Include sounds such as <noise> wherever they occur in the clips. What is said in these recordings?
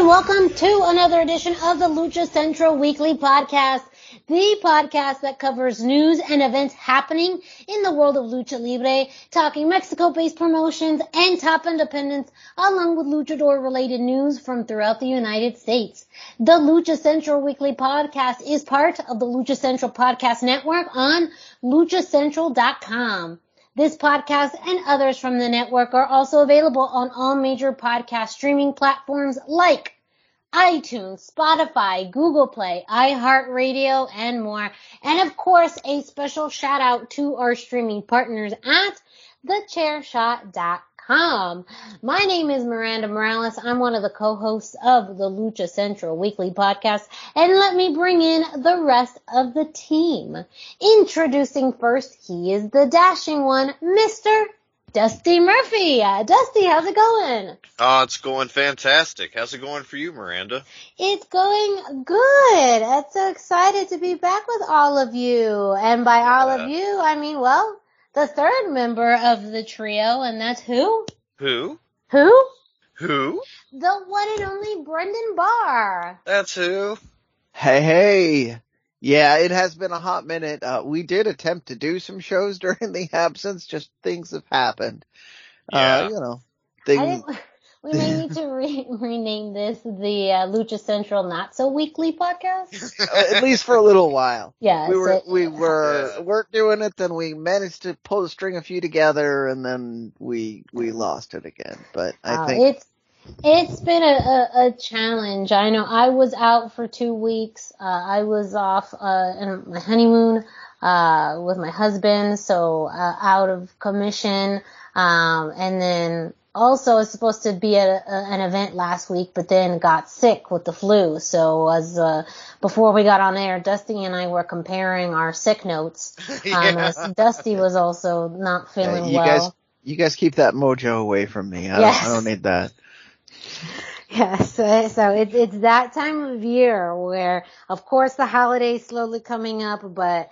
And welcome to another edition of the Lucha Central Weekly Podcast, the podcast that covers news and events happening in the world of Lucha Libre, talking Mexico-based promotions and top independents, along with luchador-related news from throughout the United States. The Lucha Central Weekly Podcast is part of the Lucha Central Podcast Network on luchacentral.com. This podcast and others from the network are also available on all major podcast streaming platforms like iTunes, Spotify, Google Play, iHeartRadio, and more. And of course, a special shout out to our streaming partners at thechairshot.com. My name is Miranda Morales. I'm one of the co-hosts of the Lucha Central Weekly Podcast. And let me bring in the rest of the team. Introducing first, he is the dashing one, Mr. Dusty Murphy. Uh, Dusty, how's it going? Oh, it's going fantastic. How's it going for you, Miranda? It's going good. I'm so excited to be back with all of you. And by all Yeah. of you, I mean, well, the third member of the trio, and that's who? Who? Who? Who? The one and only Brendan Barr. That's who. Hey, hey. Yeah, it has been a hot minute. Uh, we did attempt to do some shows <laughs> during the absence, just things have happened. Yeah. Uh, you know, things, <laughs> we may need to re- <laughs> rename this the uh, Lucha Central Not So Weekly podcast. at least for a little while. Yeah, We were, so- we were, Yeah. weren't doing it, then we managed to pull a string a few together and then we, we lost it again. But I Uh, think, it's it's been a, a, a challenge. I know I was out for two weeks. Uh, I was off uh, on my honeymoon uh, with my husband, so uh, out of commission. Um, and then also I was supposed to be at a, a, an event last week, but then got sick with the flu. So as uh, before we got on air, Dusty and I were comparing our sick notes. <laughs> Um, Yeah. as Dusty was also not feeling you well. guys, you guys keep that mojo away from me. I, Yes. don't, I don't need that. <laughs> Yes, so it's that time of year where, of course, the holidays slowly coming up, but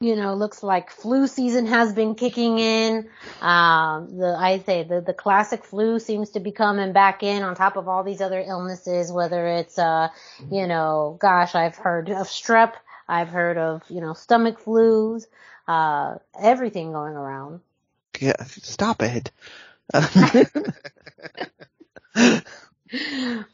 you know, looks like flu season has been kicking in. Um, the I say the the classic flu seems to be coming back in on top of all these other illnesses, whether it's uh, you know, gosh, I've heard of strep, I've heard of you know stomach flus, uh, everything going around. Yeah, stop it. <laughs> <laughs>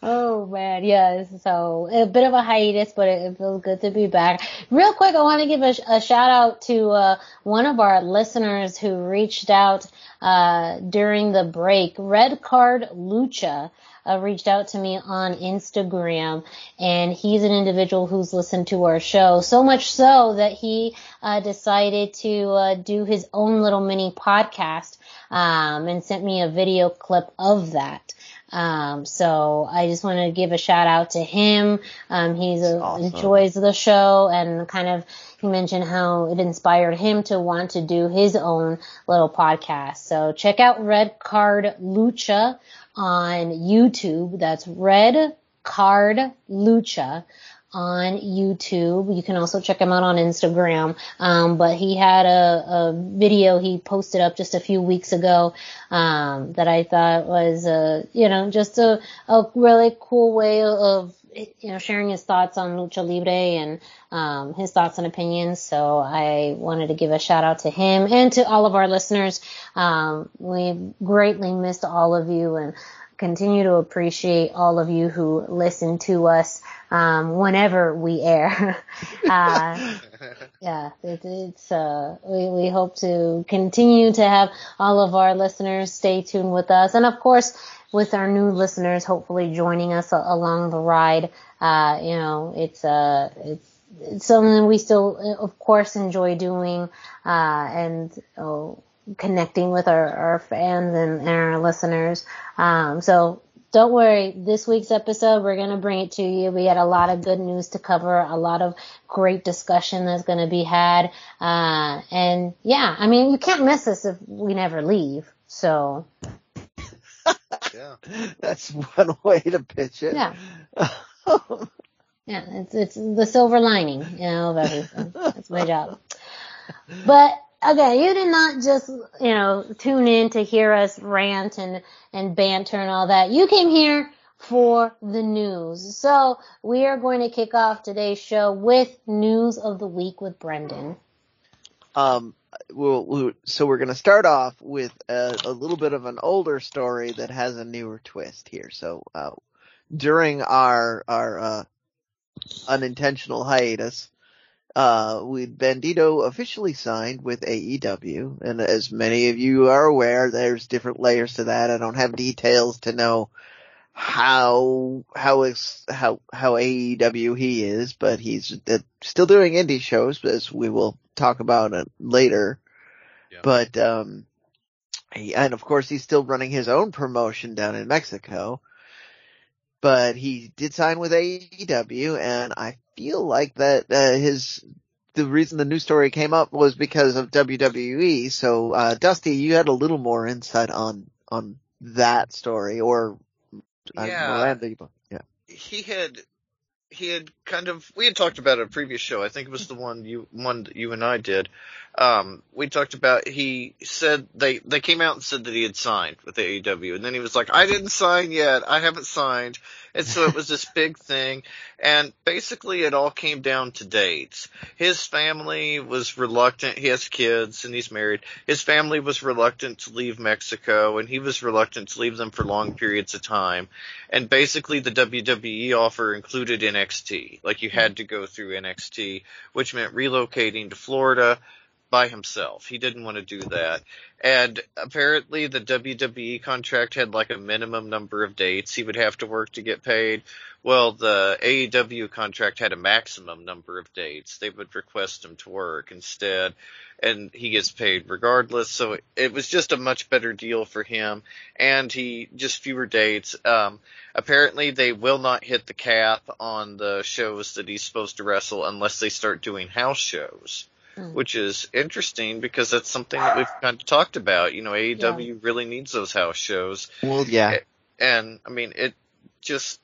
Oh man, yes. So a bit of a hiatus, but it, it feels good to be back. Real quick, I want to give a, a shout out to uh, one of our listeners who reached out uh, during the break. Red Card Lucha uh, reached out to me on Instagram, and he's an individual who's listened to our show so much so that he uh, decided to uh, do his own little mini podcast um, and sent me a video clip of that. Um, so I just want to give a shout out to him. Um, he's a, Awesome. enjoys the show and kind of he mentioned how it inspired him to want to do his own little podcast. So check out Red Card Lucha on YouTube. That's Red Card Lucha on YouTube. You can also check him out on Instagram. Um, but he had a, a video he posted up just a few weeks ago um, that I thought was, uh, you know, just a, a really cool way of you know sharing his thoughts on lucha libre and um, his thoughts and opinions. So I wanted to give a shout out to him and to all of our listeners. Um, we greatly missed all of you and continue to appreciate all of you who listen to us um, whenever we air. <laughs> uh, <laughs> yeah, it, it's uh, we we hope to continue to have all of our listeners stay tuned with us, and of course with our new listeners, hopefully joining us a- along the ride. Uh, you know, it's uh, it's it's something we still, of course, enjoy doing, uh, and, oh, connecting with our, our fans and, and our listeners. Um, so don't worry. This week's episode, we're going to bring it to you. We had a lot of good news to cover, a lot of great discussion that's going to be had. Uh, and yeah, I mean, you can't miss us if we never leave. So. <laughs> Yeah. That's one <laughs> way to pitch it. Yeah. <laughs> yeah, it's, it's the silver lining, you know, of everything. That's my job. But again, you did not just, you know, tune in to hear us rant and, and banter and all that. You came here for the news. So we are going to kick off today's show with news of the week with Brendan. Um, we'll, we'll, so we're going to start off with a, a, little bit of an older story that has a newer twist here. So, uh, during our, our, uh, unintentional hiatus, uh, we Bandito officially signed with AEW, and as many of you are aware, there's different layers to that. I don't have details to know how how is how how AEW he is, but he's uh, still doing indie shows, as we will talk about it later. Yeah. But um, he, and of course he's still running his own promotion down in Mexico. But he did sign with AEW, and I feel like that uh, his the reason the news story came up was because of WWE. So uh, Dusty, you had a little more insight on on that story, or uh, yeah, Miranda, yeah. He had he had kind of we had talked about a previous show. I think it was the one you one that you and I did. Um, we talked about he said they they came out and said that he had signed with AEW, and then he was like, "I didn't sign yet. I haven't signed." And so it was this <laughs> big thing. And basically it all came down to dates. His family was reluctant. He has kids and he's married. His family was reluctant to leave Mexico and he was reluctant to leave them for long periods of time. And basically the WWE offer included NXT. Like you had to go through NXT, which meant relocating to Florida by himself. He didn't want to do that. And apparently the WWE contract had like a minimum number of dates he would have to work to get paid. Well, the AEW contract had a maximum number of dates. They would request him to work instead, and he gets paid regardless. So it was just a much better deal for him, and he just fewer dates. Um, apparently they will not hit the cap on the shows that he's supposed to wrestle unless they start doing house shows mm. which is interesting because that's something that we've kind of talked about. You know, AEW yeah. really needs those house shows. Well, yeah. And I mean, it just,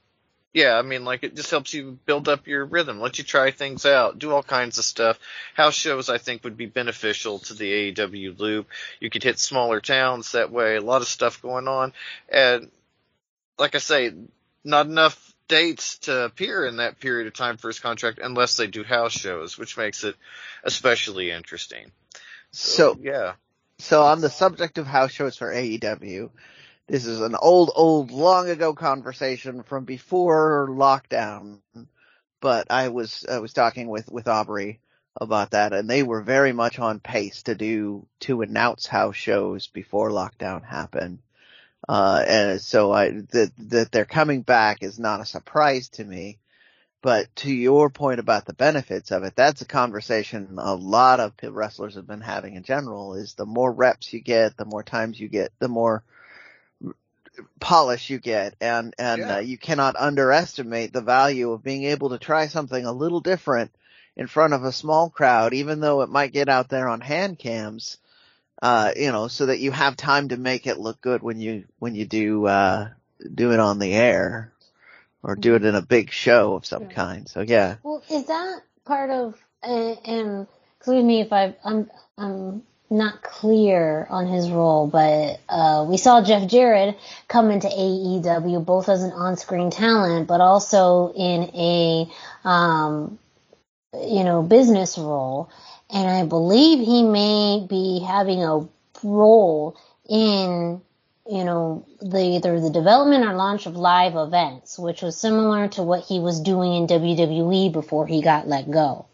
yeah, I mean, like it just helps you build up your rhythm, let you try things out, do all kinds of stuff. House shows, I think, would be beneficial to the AEW loop. You could hit smaller towns that way, a lot of stuff going on. And like I say, not enough dates to appear in that period of time for his contract unless they do house shows, which makes it especially interesting. So, so yeah. So on the subject of house shows for AEW, this is an old, old, long ago conversation from before lockdown. But I was I was talking with with Aubrey about that, and they were very much on pace to do to announce house shows before lockdown happened. Uh, and so I, that, that they're coming back is not a surprise to me. But to your point about the benefits of it, that's a conversation a lot of wrestlers have been having in general is the more reps you get, the more times you get, the more polish you get. And, and yeah. uh, you cannot underestimate the value of being able to try something a little different in front of a small crowd, even though it might get out there on hand cams uh, you know, so that you have time to make it look good when you, when you do, uh, do it on the air or do it in a big show of some kind. So yeah. Well, is that part of, and, and excuse me if I, I'm, I'm not clear on his role, but, uh, we saw Jeff Jarrett come into AEW both as an on-screen talent, but also in a, um, you know, business role and I believe he may be having a role in you know the either the development or launch of live events, which was similar to what he was doing in WWE before he got let go.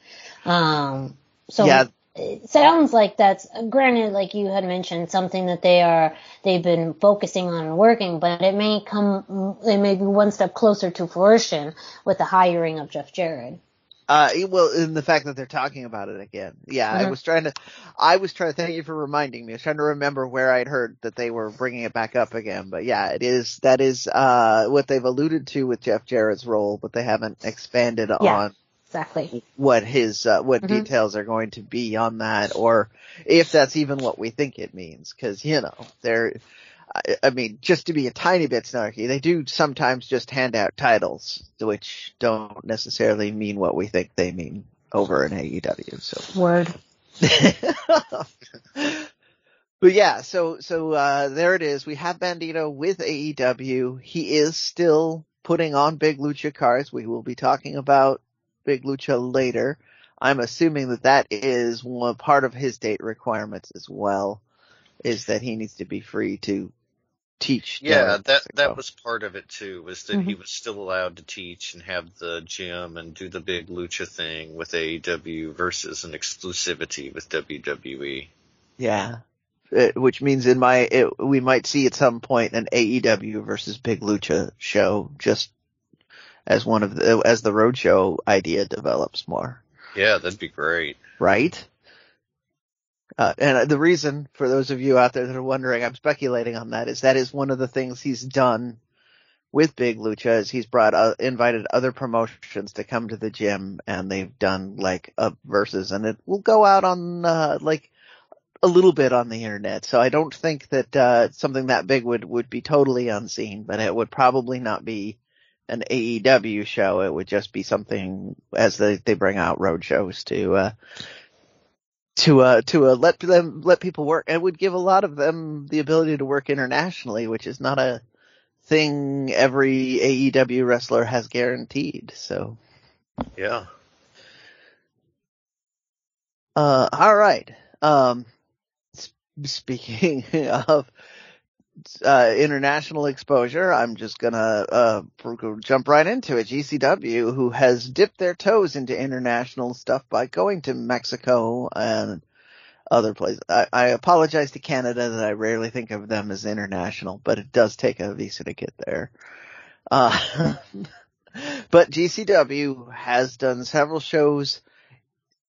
Um, so yeah. it sounds like that's granted, like you had mentioned, something that they are they've been focusing on and working, but it may come it may be one step closer to fruition with the hiring of Jeff Jarrett. Uh, well, in the fact that they're talking about it again. Yeah, mm-hmm. I was trying to, I was trying to, thank you for reminding me. I was trying to remember where I'd heard that they were bringing it back up again. But yeah, it is, that is, uh, what they've alluded to with Jeff Jarrett's role, but they haven't expanded yeah, on exactly what his, uh, what mm-hmm. details are going to be on that or if that's even what we think it means. Cause, you know, they're, I mean, just to be a tiny bit snarky, they do sometimes just hand out titles, which don't necessarily mean what we think they mean over in AEW. So word. <laughs> but yeah, so so uh, there it is. We have Bandito with AEW. He is still putting on Big Lucha cards. We will be talking about Big Lucha later. I'm assuming that that is one part of his date requirements as well is that he needs to be free to teach. Yeah, that that was part of it too. Was that mm-hmm. he was still allowed to teach and have the gym and do the big lucha thing with AEW versus an exclusivity with WWE. Yeah, it, which means in my it, we might see at some point an AEW versus Big Lucha show just as one of the as the roadshow idea develops more. Yeah, that'd be great. Right? Uh, and the reason for those of you out there that are wondering, I'm speculating on that, is that is one of the things he's done with Big Lucha is he's brought, uh, invited other promotions to come to the gym and they've done like a verses and it will go out on, uh, like a little bit on the internet. So I don't think that, uh, something that big would, would be totally unseen, but it would probably not be an AEW show. It would just be something as they, they bring out road shows to, uh, to uh to uh, let them let people work and would give a lot of them the ability to work internationally, which is not a thing every AEW wrestler has guaranteed. So yeah. Uh, all right. Um, speaking <laughs> of uh, international exposure, I'm just gonna uh, jump right into it. GCW, who has dipped their toes into international stuff by going to Mexico and other places. I, I apologize to Canada that I rarely think of them as international, but it does take a visa to get there. Uh, <laughs> but GCW has done several shows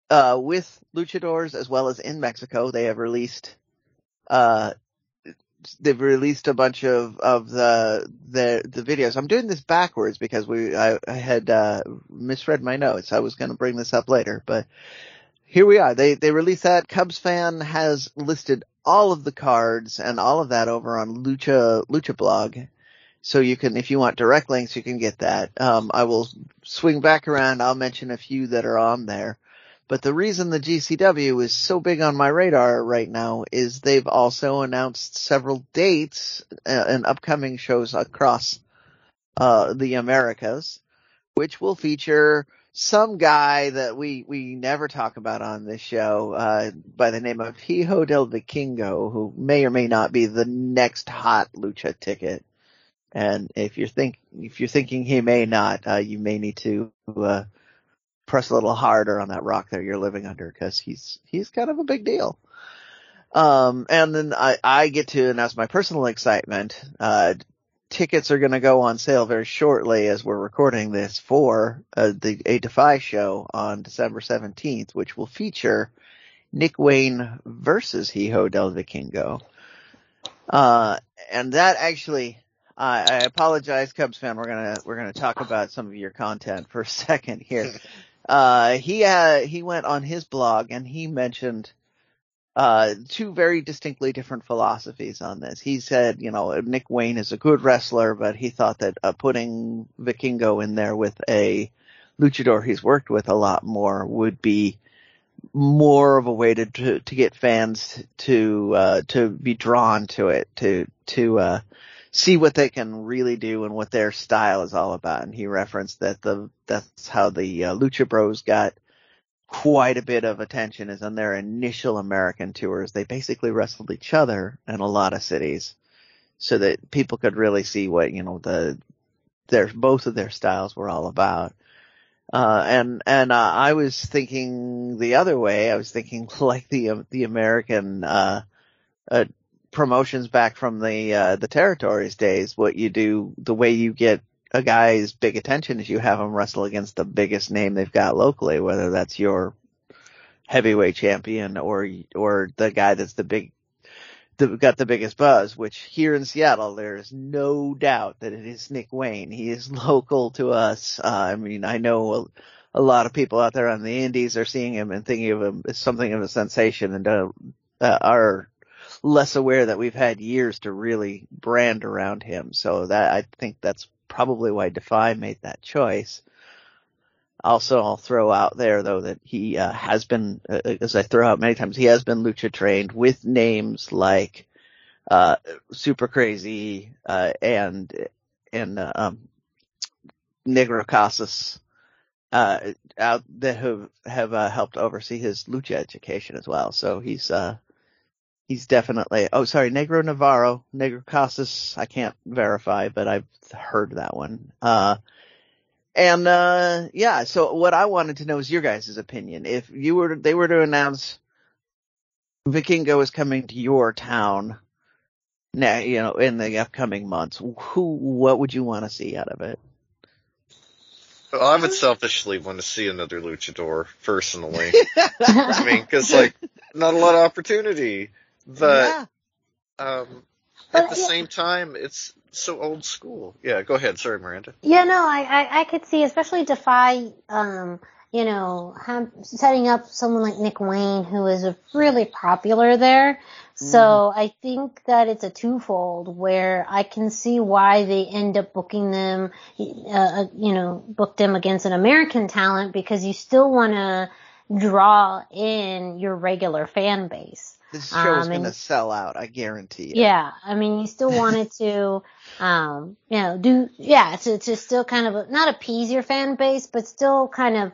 uh, with luchadors as well as in Mexico. They have released uh, they've released a bunch of of the the the videos. I'm doing this backwards because we I, I had uh, misread my notes. I was going to bring this up later, but here we are. They they released that. Cubs fan has listed all of the cards and all of that over on Lucha Lucha blog. So you can, if you want direct links, you can get that. Um, I will swing back around. I'll mention a few that are on there. But the reason the GCW is so big on my radar right now is they've also announced several dates uh, and upcoming shows across uh, the Americas, which will feature some guy that we we never talk about on this show uh, by the name of Hijo del Vikingo, who may or may not be the next hot lucha ticket. And if you're think if you're thinking he may not, uh, you may need to uh, press a little harder on that rock there you're living under because he's he's kind of a big deal. Um, and then I, I get to announce my personal excitement. Uh, tickets are going to go on sale very shortly as we're recording this for uh, the A 5 show on December 17th, which will feature Nick Wayne versus Hijo del Vikingo. Uh, and that actually, I apologize, Cubs fan. We're gonna we're gonna talk about some of your content for a second here. <laughs> Uh, he uh, he went on his blog and he mentioned uh, two very distinctly different philosophies on this. He said, you know, Nick Wayne is a good wrestler, but he thought that uh, putting Vikingo in there with a luchador he's worked with a lot more would be more of a way to to, to get fans to uh, to be drawn to it, to to uh, see what they can really do and what their style is all about. And he referenced that the that's how the uh, Lucha Bros got quite a bit of attention is on their initial American tours. They basically wrestled each other in a lot of cities so that people could really see what, you know, the their both of their styles were all about. Uh, and, and, uh, I was thinking the other way. I was thinking <laughs> like the, um, the American, uh, uh, promotions back from the uh, the territories days, what you do, the way you get a guy's big attention is you have him wrestle against the biggest name they've got locally, whether that's your heavyweight champion or or the guy that's the big the, got the biggest buzz, which here in Seattle, there's no doubt that it is Nick Wayne. He is <laughs> local to us. Uh, I mean, I know a, a, lot of people out there on the indies are seeing him and thinking of him as something of a sensation and uh, uh, are less aware that we've had years to really brand around him. So that, I think that's probably why Defy made that choice. Also, I'll throw out there though that he uh, has been, uh, as I throw out many times, he has been lucha trained with names like uh, Super Crazy uh, and and uh, um, Negro Casas uh, out that have have helped oversee his lucha education as well. So he's he's definitely. Oh, sorry, Negro Navarro, Negro Casas. I can't verify, but I've heard that one. And uh yeah, so what I wanted to know is your guys' opinion. If you were they were to announce Vikingo is coming to your town now, you know, in the upcoming months, who what would you want to see out of it? Well, I would selfishly want to see another luchador personally. <laughs> I mean, cuz like not a lot of opportunity, but yeah. um at the same time, it's so old school. Yeah, go ahead. Sorry, Miranda. Yeah, no, I, I, I could see, especially Defy, um, you know, have, setting up someone like Nick Wayne, who is really popular there. So mm. I think that it's a twofold where I can see why they end up booking them, uh, uh you know, book them against an American talent because you still want to draw in your regular fan base. This show is um, going to sell out, I guarantee you. Yeah, I mean, you still wanted to, um, you know, do, yeah, to, to still kind of, not appease your fan base, but still kind of,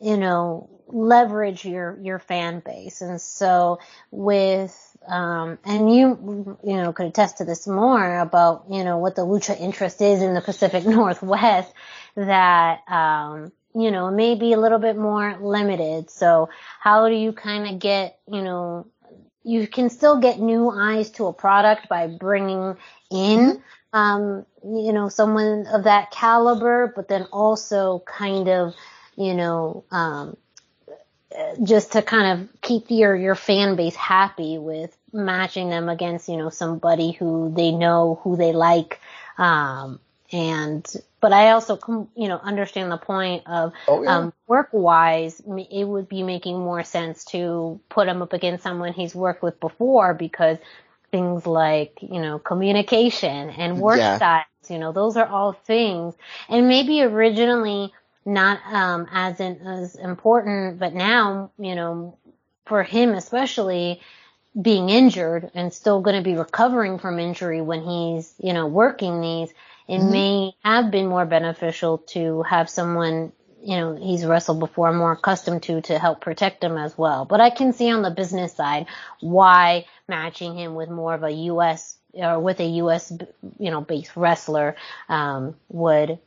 you know, leverage your, your fan base. And so with, um, and you, you know, could attest to this more about, you know, what the lucha interest is in the Pacific <laughs> Northwest that, um, you know, may be a little bit more limited. So how do you kind of get, you know, you can still get new eyes to a product by bringing in, um, you know, someone of that caliber, but then also kind of, you know, um, just to kind of keep your, your fan base happy with matching them against, you know, somebody who they know, who they like, um, and but I also, you know, understand the point of oh, yeah. um, work wise, it would be making more sense to put him up against someone he's worked with before because things like, you know, communication and work yeah. styles, you know, those are all things. And maybe originally not um, as in, as important, but now, you know, for him especially, being injured and still going to be recovering from injury when he's, you know, working these, it mm-hmm. may have been more beneficial to have someone, you know, he's wrestled before, more accustomed to, to help protect him as well. But I can see on the business side why matching him with more of a U.S. or with a U.S. you know based wrestler um, would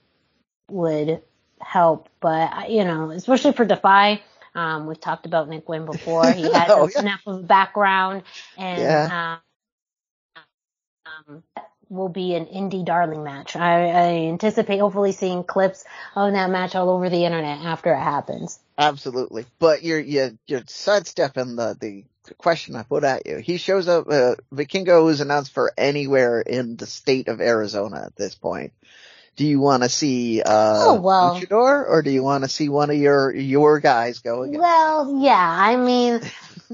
would help. But you know, especially for Defy. Um, we've talked about Nick Wayne before. He <laughs> has oh, yeah. enough of a background and, yeah. um, will be an indie darling match. I, I anticipate hopefully seeing clips of that match all over the internet after it happens. Absolutely. But you're, you're, you're sidestepping the, the question I put at you. He shows up, uh, Vikingo is announced for anywhere in the state of Arizona at this point. Do you want to see, uh, oh, well, Luchador or do you want to see one of your, your guys go again? Well, yeah, I mean,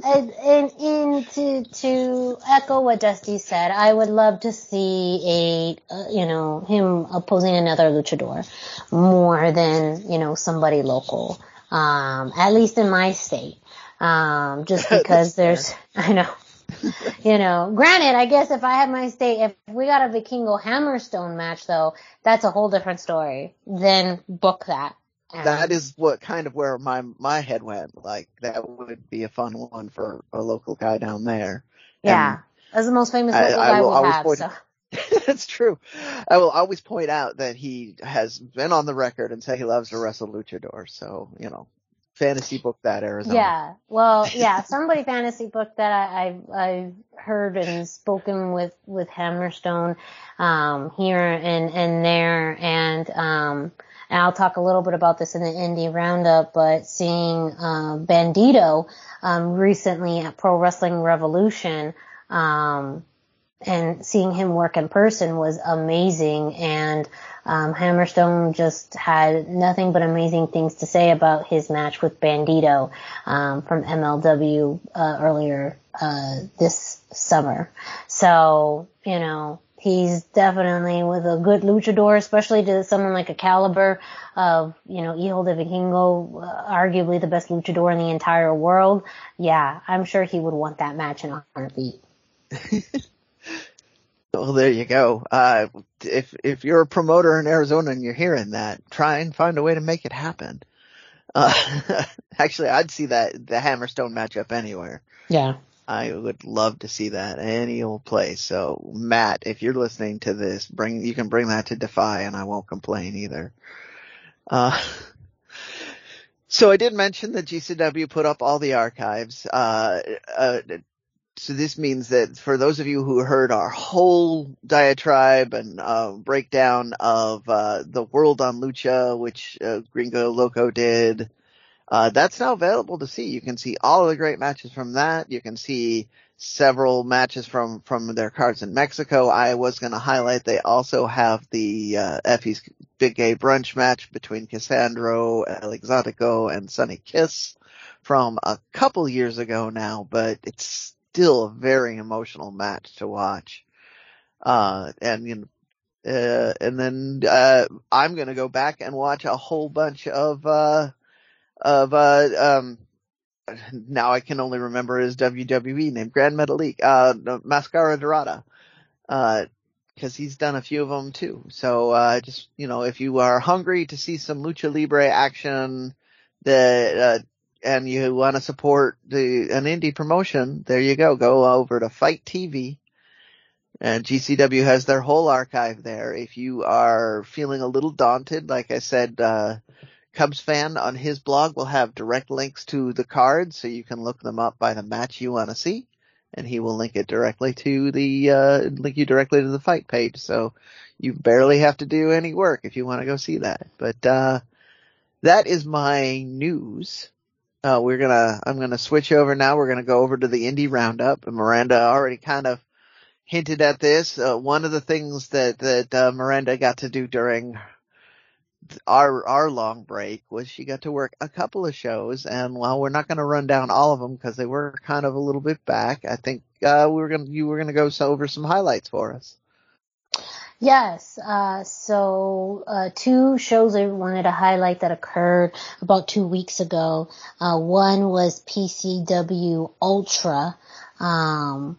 and, and, and to to echo what Dusty said, I would love to see a uh, you know him opposing another luchador more than you know somebody local. Um, at least in my state, um, just <laughs> because there's <laughs> I know. you know, granted, I guess if I had my state, if we got a Vikingo Hammerstone match though, that's a whole different story. Then book that that is what kind of where my my head went. Like that would be a fun one for a local guy down there. Yeah, as the most famous local I, guy I we have. Point, so. <laughs> that's true. I will always point out that he has been on the record and say he loves to wrestle luchador. So you know, fantasy book that Arizona. Yeah. Well, yeah, somebody fantasy book that I, I, I heard and spoken with, with Hammerstone, um, here and, and there. And, um, and I'll talk a little bit about this in the indie roundup, but seeing, uh, Bandito, um, recently at Pro Wrestling Revolution, um, and seeing him work in person was amazing. And um, Hammerstone just had nothing but amazing things to say about his match with Bandito um, from MLW uh, earlier uh, this summer. So you know he's definitely with a good luchador, especially to someone like a caliber of, you know, Hijo de Vikingo, uh, arguably the best luchador in the entire world. Yeah, I'm sure he would want that match in a heartbeat. <laughs> Well, there you go. Uh, if if you're a promoter in Arizona and you're hearing that, try and find a way to make it happen. Uh, <laughs> actually, I'd see that the Hammerstone matchup anywhere. Yeah. I would love to see that any old place. So, Matt, if you're listening to this, bring you can bring that to Defy, and I won't complain either. Uh, <laughs> so I did mention that GCW put up all the archives. Uh, uh, so this means that for those of you who heard our whole diatribe and uh, breakdown of uh, the World on Lucha, which uh, Gringo Loco did, uh, that's now available to see. You can see all of the great matches from that. You can see several matches from from their cards in Mexico. I was going to highlight they also have the uh, Effy's Big Gay Brunch match between Cassandro, El Exotico, and Sunny Kiss from a couple years ago now, but it's still a very emotional match to watch. Uh, and you know, uh, and then uh, I'm gonna go back and watch a whole bunch of uh, of uh, um, now I can only remember his WWE name, Gran Metalik, uh, Mascara Dorada, uh, cause he's done a few of them too. So, uh, just, you know, if you are hungry to see some lucha libre action that, uh, and you want to support the an indie promotion, there you go. Go over to FITE TV. And GCW has their whole archive there. If you are feeling a little daunted, like I said, uh, Cubs fan on his blog will have direct links to the cards so you can look them up by the match you want to see. And he will link it directly to the, uh, link you directly to the FITE page. So you barely have to do any work if you want to go see that. But, uh, that is my news. Uh, we're gonna, I'm gonna switch over now. We're gonna go over to the indie roundup and Miranda already kind of hinted at this. Uh, one of the things that, that, uh, Miranda got to do during our, our long break was she got to work a couple of shows and while we're not gonna run down all of them because they were kind of a little bit back, I think, uh, we were gonna, you were gonna go over some highlights for us. Yes. Uh, so uh, two shows I wanted to highlight that occurred about two weeks ago. Uh, one was PCW Ultra um,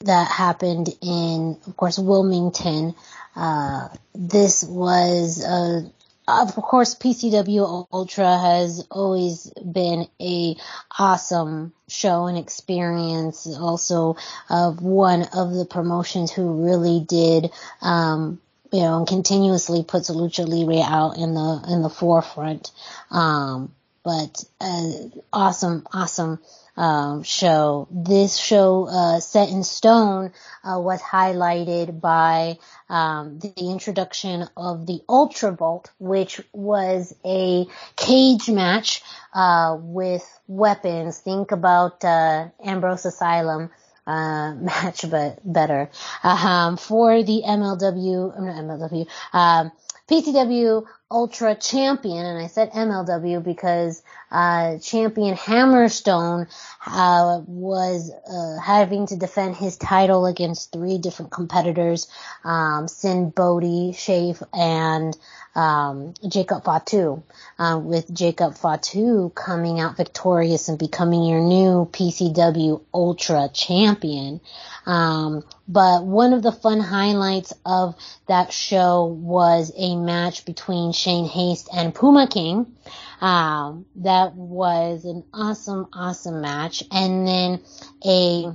that happened in, of course, Wilmington. Uh, this was a of course, PCW Ultra has always been a awesome show and experience. Also, of one of the promotions who really did, um, you know, and continuously puts Lucha Libre out in the in the forefront. Um, but uh, awesome, awesome um, show. This show, uh, set in stone, uh, was highlighted by um, the introduction of the Ultra Bolt, which was a cage match uh, with weapons. Think about uh, Ambrose Asylum. Uh, <laughs> match, but better um, for the MLW, not MLW, um, PCW Ultra Champion, and I said MLW because uh, Champion Hammerstone uh, was uh, having to defend his title against three different competitors: um, Sinn Bodhi, Shafe, and um, Jacob Fatu. Uh, with Jacob Fatu coming out victorious and becoming your new PCW Ultra Champion. Um, but one of the fun highlights of that show was a match between Shane Haste and Puma King. Um, that was an awesome, awesome match. And then a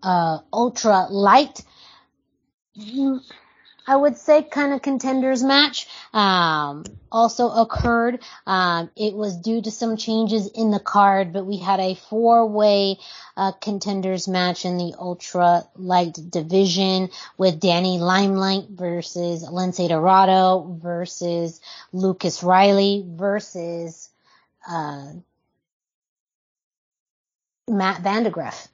uh, ultra light I would say kind of contenders match um, also occurred. Um, it was due to some changes in the card, but we had a four-way uh, contenders match in the ultra light division with Danny Limelight versus Lince Dorado versus Lucas Riley versus uh, Matt Vandagriff.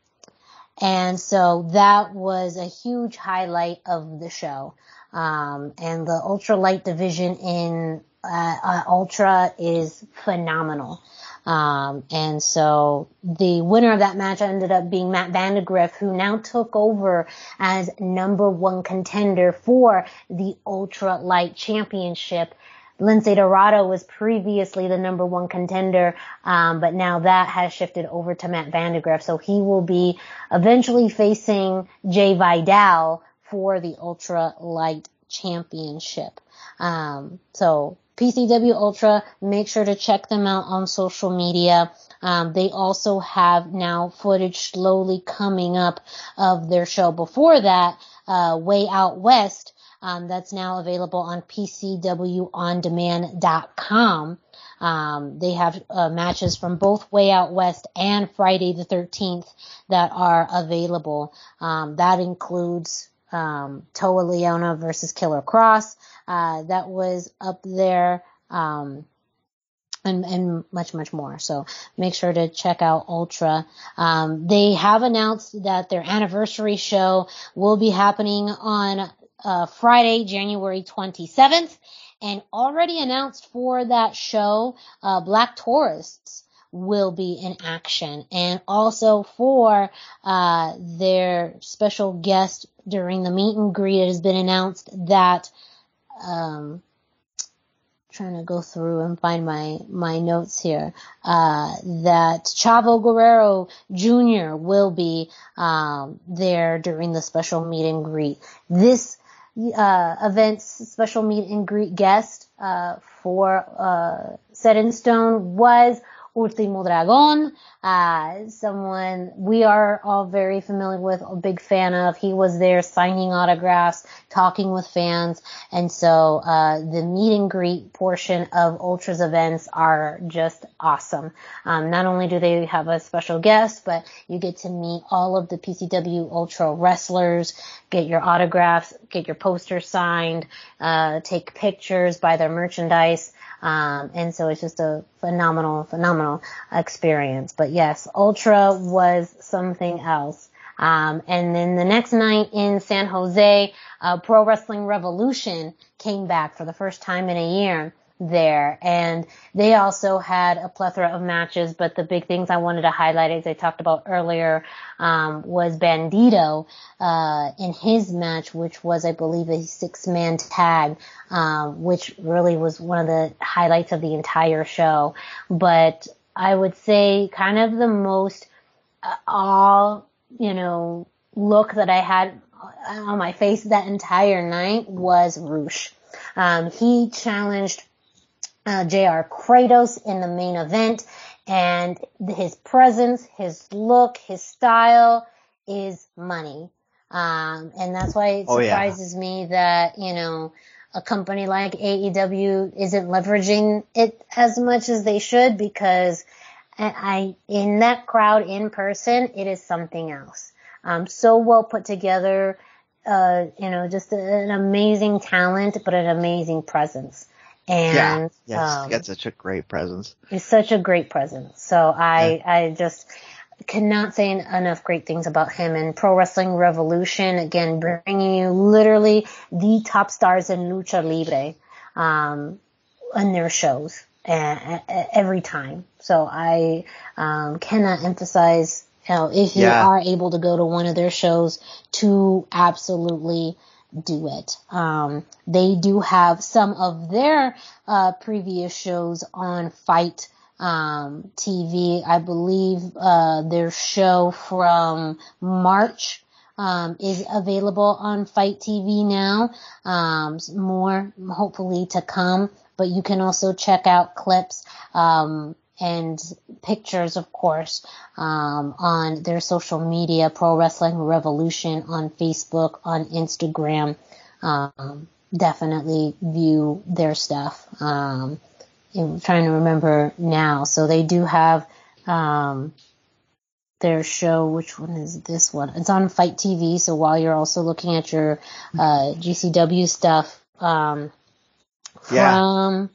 And so that was a huge highlight of the show. Um, and the ultra light division in uh, uh, ultra is phenomenal. Um, and so the winner of that match ended up being Matt Vandagriff, who now took over as number one contender for the ultra light championship. Lince Dorado was previously the number one contender, um, but now that has shifted over to Matt Vandagriff. So he will be eventually facing Jai Vidal for the ultra light championship. Um, so PCW Ultra, make sure to check them out on social media. Um, they also have now footage slowly coming up of their show before that, uh, Way Out West, um, that's now available on PCWOnDemand.com. Um, they have uh, matches from both Way Out West and Friday the 13th that are available. Um, that includes um, Toa Liona versus Killer Kross. Uh, that was up there. Um, and, and much, much more. So make sure to check out Ultra. Um, they have announced that their anniversary show will be happening on uh, Friday, January 27th, and already announced for that show, uh, Black Taurus will be in action, and also for uh, their special guest during the meet and greet, it has been announced that. Um, trying to go through and find my my notes here uh, that Chavo Guerrero Jr. will be um, there during the special meet and greet. This uh, event's special meet and greet guest uh, for uh, Set in Stone was Ultimo Dragon, uh, someone we are all very familiar with, a big fan of. He was there signing autographs, talking with fans, and so uh, the meet and greet portion of Ultra's events are just awesome. Um, not only do they have a special guest, but you get to meet all of the PCW Ultra wrestlers, get your autographs, get your posters signed, uh, take pictures, buy their merchandise. Um, and so it's just a phenomenal, phenomenal experience. But yes, Ultra was something else. Um, and then the next night in San Jose, uh, Pro Wrestling Revolution came back for the first time in a year there. And they also had a plethora of matches, but the big things I wanted to highlight, as I talked about earlier, um, was Bandito, uh, in his match, which was, I believe, a six man tag, um, which really was one of the highlights of the entire show. But I would say kind of the most, uh, all, you know, look that I had on my face that entire night was Rush. Um, he challenged uh, JR Kratos in the main event and his presence, his look, his style is money. Um, and that's why it surprises oh, yeah. me that, you know, a company like AEW isn't leveraging it as much as they should because I, in that crowd in person, it is something else. Um, so well put together, uh, you know, just an amazing talent, but an amazing presence. And yeah, yes, um, got such a great presence. It's such a great presence. So I yeah. I just cannot say enough great things about him and Pro Wrestling Revolution. Again, bringing you literally the top stars in lucha libre um, in their shows every time. So I um, cannot emphasize you know, if you yeah. are able to go to one of their shows to absolutely do it. Um, they do have some of their uh, previous shows on FITE um, TV. I believe uh, their show from March um, is available on FITE TV now. Um, more hopefully to come, but you can also check out clips um, and pictures, of course, um, on their social media, Pro Wrestling Revolution on Facebook, on Instagram, um, definitely view their stuff. Um, I'm trying to remember now. So they do have um, their show. Which one is this one? It's on FITE TV. So while you're also looking at your uh, GCW stuff um, from yeah.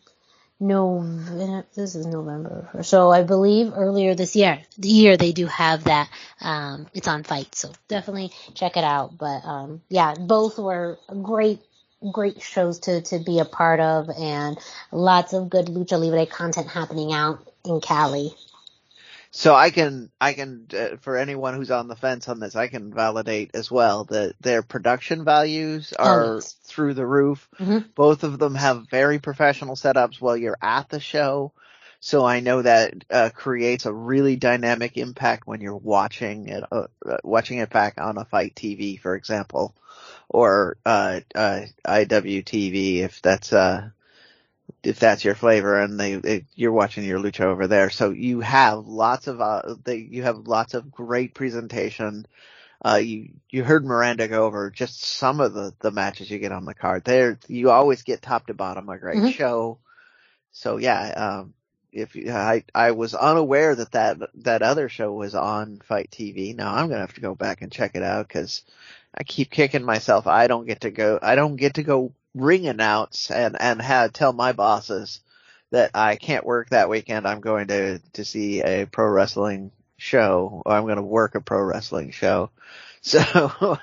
November, this is November. So I believe earlier this year, the year they do have that. Um, it's on FITE, so definitely check it out. But um, yeah, both were great great shows to, to be a part of and lots of good lucha libre content happening out in Cali. So I can, I can, uh, for anyone who's on the fence on this, I can validate as well that their production values oh, are oh, yes. through the roof. Mm-hmm. Both of them have very professional setups while you're at the show. So I know that uh, creates a really dynamic impact when you're watching it, uh, uh watching it back on a FITE TV, for example, or uh, uh, IWTV if that's uh, if that's your flavor and they, they, you're watching your lucha over there. So you have lots of uh, they, you have lots of great presentation. Uh, you you heard Miranda go over just some of the the matches you get on the card. There you always get top to bottom a great mm-hmm. show. So yeah, um, if I I was unaware that that that other show was on FITE TV. Now I'm gonna have to go back and check it out because I keep kicking myself. I don't get to go. I don't get to go ring announce and and have tell my bosses that I can't work that weekend. I'm going to to see a pro wrestling show. Or I'm going to work a pro wrestling show. <laughs> So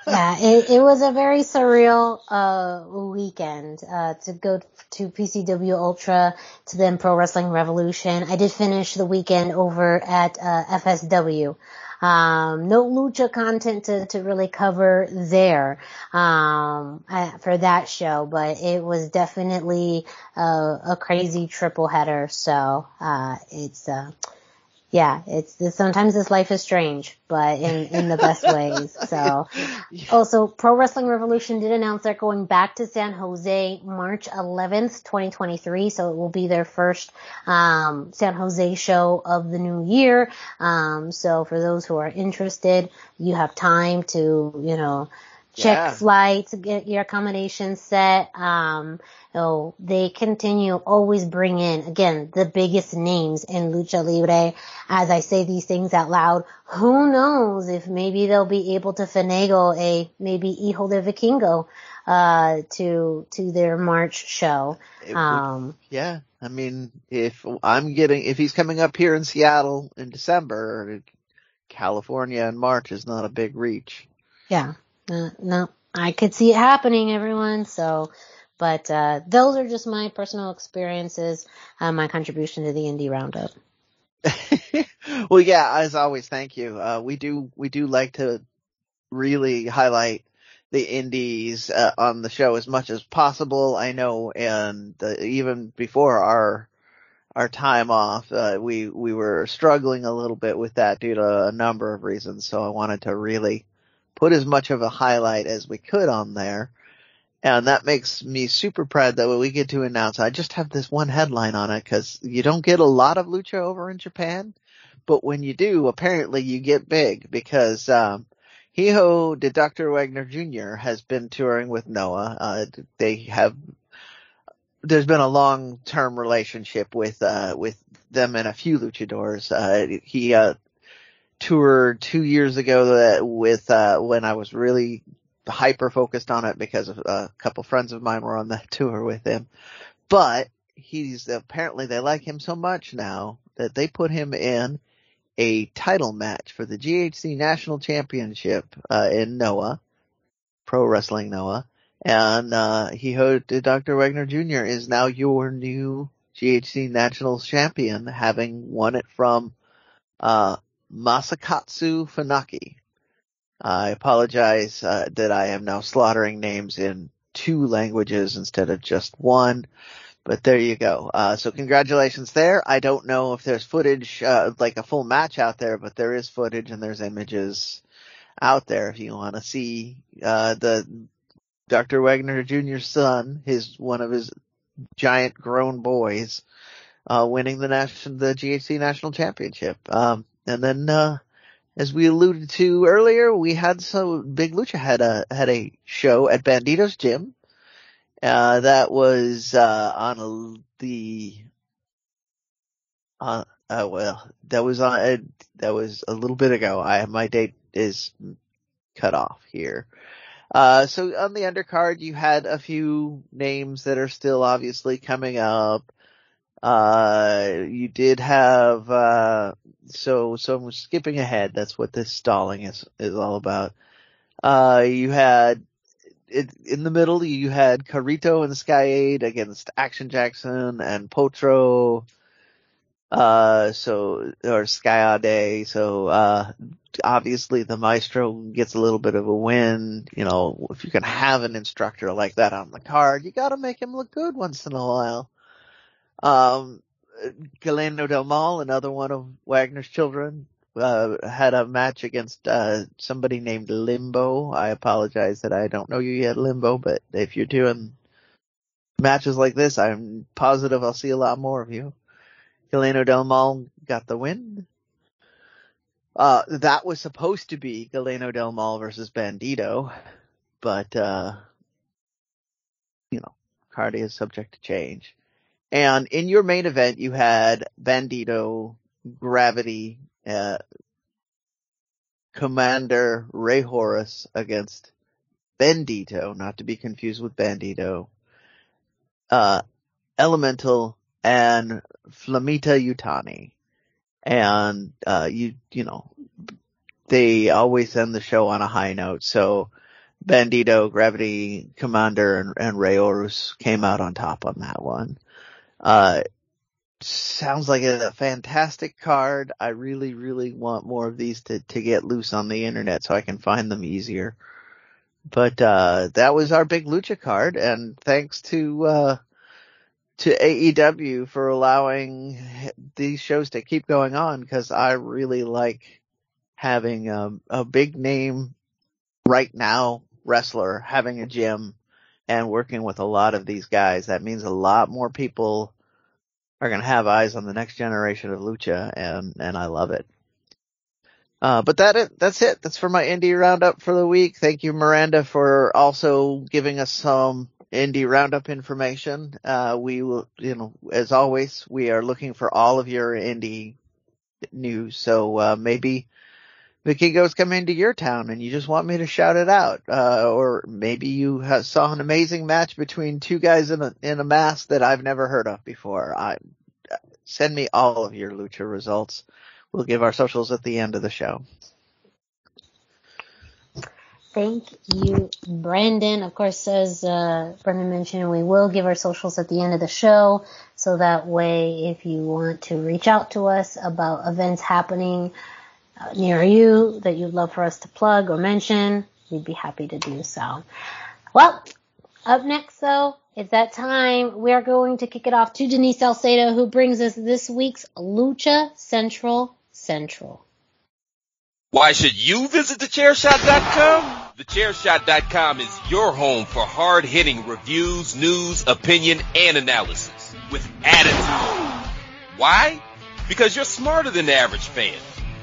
yeah, it, it was a very surreal uh weekend uh to go to PCW Ultra to then Pro Wrestling Revolution. I did finish the weekend over at uh, FSW. Um, no lucha content to, to really cover there um, for that show, but it was definitely a, a crazy triple header. So uh, it's uh, yeah, it's sometimes this life is strange, but in in the best <laughs> ways. So, also Pro Wrestling Revolution did announce they're going back to San Jose March 11th, 2023. So it will be their first um, San Jose show of the new year. Um, so for those who are interested, you have time to you know check yeah. flights, get your accommodations set. Um, so they continue always bring in again the biggest names in lucha libre. As I say these things out loud, who knows if maybe they'll be able to finagle a maybe Hijo del Vikingo uh, to to their March show. Um, yeah, I mean, if I'm getting if he's coming up here in Seattle in December, California in March is not a big reach. Yeah. Uh, no, I could see it happening, everyone. So, but uh, those are just my personal experiences, uh, my contribution to the indie roundup. <laughs> well, yeah, as always, thank you. Uh, we do we do like to really highlight the indies uh, on the show as much as possible. I know, and even before our our time off, uh, we we were struggling a little bit with that due to a number of reasons. So I wanted to really put as much of a highlight as we could on there. And that makes me super proud that we get to announce. I just have this one headline on it because you don't get a lot of lucha over in Japan, but when you do, apparently you get big because um, Hijo de Dr. Wagner Jr. has been touring with Noah. Uh, they have. There's been a long-term relationship with uh, with them and a few luchadors. Uh, he uh, tour two years ago that with uh, when I was really hyper focused on it because uh, a couple friends of mine were on that <laughs> tour with him. But he's apparently they like him so much now that they put him in a title match for the GHC National Championship uh, in Noah, Pro Wrestling Noah, and uh, Hijo de Dr. Wagner Jr. is now your new GHC National Champion, having won it from uh, Masakatsu Funaki. I apologize uh, that I am now slaughtering names in two languages instead of just one, but there you go. Uh, so congratulations there. I don't know if there's footage, uh, like a full match out there, but there is footage and there's images out there if you want to see uh, the Dr. Wagner Jr.'s son, his one of his giant grown boys, uh, winning the national, the GHC national championship. Um, and then, uh, as we alluded to earlier, we had some Big Lucha had a had a show at Bandido's Gym Uh, that was, uh, on the, uh, uh, well, that was on, uh, that was a little bit ago. I, my date is cut off here. Uh, so on the undercard, you had a few names that are still obviously coming up. Uh, you did have, uh, so, so I'm skipping ahead. That's what this stalling is, is all about. Uh, you had, it, in the middle, you had Carito and Skayde against Action Jackson and Potro. Uh, so, or Skayde. So, uh, obviously the maestro gets a little bit of a win. You know, if you can have an instructor like that on the card, you gotta make him look good once in a while. Um, Galeno Del Mal, another one of Wagner's children, uh, had a match against, uh, somebody named Limbo. I apologize that I don't know you yet, Limbo, but if you're doing matches like this, I'm positive I'll see a lot more of you. Galeno Del Mal got the win. Uh, that was supposed to be Galeno Del Mal versus Bandido, but, uh, you know, card is subject to change. And in your main event, you had Bandido, Gravity, uh, Commander Rey Horus against Bendito, not to be confused with Bandido, uh, Elemental and Flamita Yutani and uh, you you know they always end the show on a high note. So Bandido, Gravity Commander, and, and Rey Horus came out on top on that one. Uh, sounds like a fantastic card. I really, really want more of these to, to get loose on the internet so I can find them easier. But, uh, that was our big Lucha card and thanks to, uh, to AEW for allowing these shows to keep going on because I really like having a, a big name right now wrestler having a gym and working with a lot of these guys. That means a lot more people are going to have eyes on the next generation of lucha and, and I love it. Uh, but that it, that's it. That's for my indie roundup for the week. Thank you, Miranda, for also giving us some indie roundup information. Uh, we will, you know, as always, we are looking for all of your indie news. So, uh, maybe the Kingos come into your town and you just want me to shout it out. Uh, or maybe you saw an amazing match between two guys in a, in a mask that I've never heard of before. I, send me all of your lucha results. We'll give our socials at the end of the show. Thank you, Brandon. Of course, as uh, Brandon mentioned, we will give our socials at the end of the show, so that way, if you want to reach out to us about events happening uh, Uh, near you that you'd love for us to plug or mention, we'd be happy to do so. Well, up next, though, it's that time. We are going to kick it off to Denise Salcedo, who brings us this week's Lucha Central Central. Why should you visit thechairshot.com? Thechairshot.com is your home for hard-hitting reviews, news, opinion, and analysis with attitude. Why? Because you're smarter than the average fan.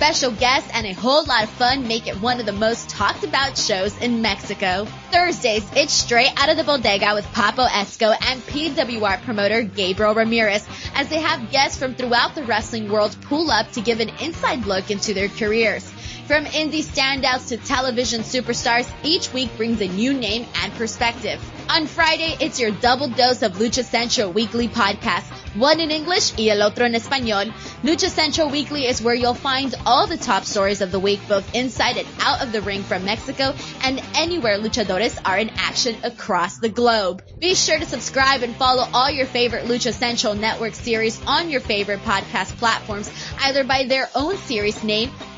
Special guests and a whole lot of fun make it one of the most talked about shows in Mexico. Thursdays, it's straight out of the bodega with Papo Esco and PWR promoter Gabriel Ramirez as they have guests from throughout the wrestling world pull up to give an inside look into their careers. From indie standouts to television superstars, each week brings a new name and perspective. On Friday, it's your double dose of Lucha Central weekly podcast, one in English y el otro en español. Lucha Central Weekly is where you'll find all the top stories of the week, both inside and out of the ring from Mexico and anywhere luchadores are in action across the globe. Be sure to subscribe and follow all your favorite Lucha Central network series on your favorite podcast platforms, either by their own series name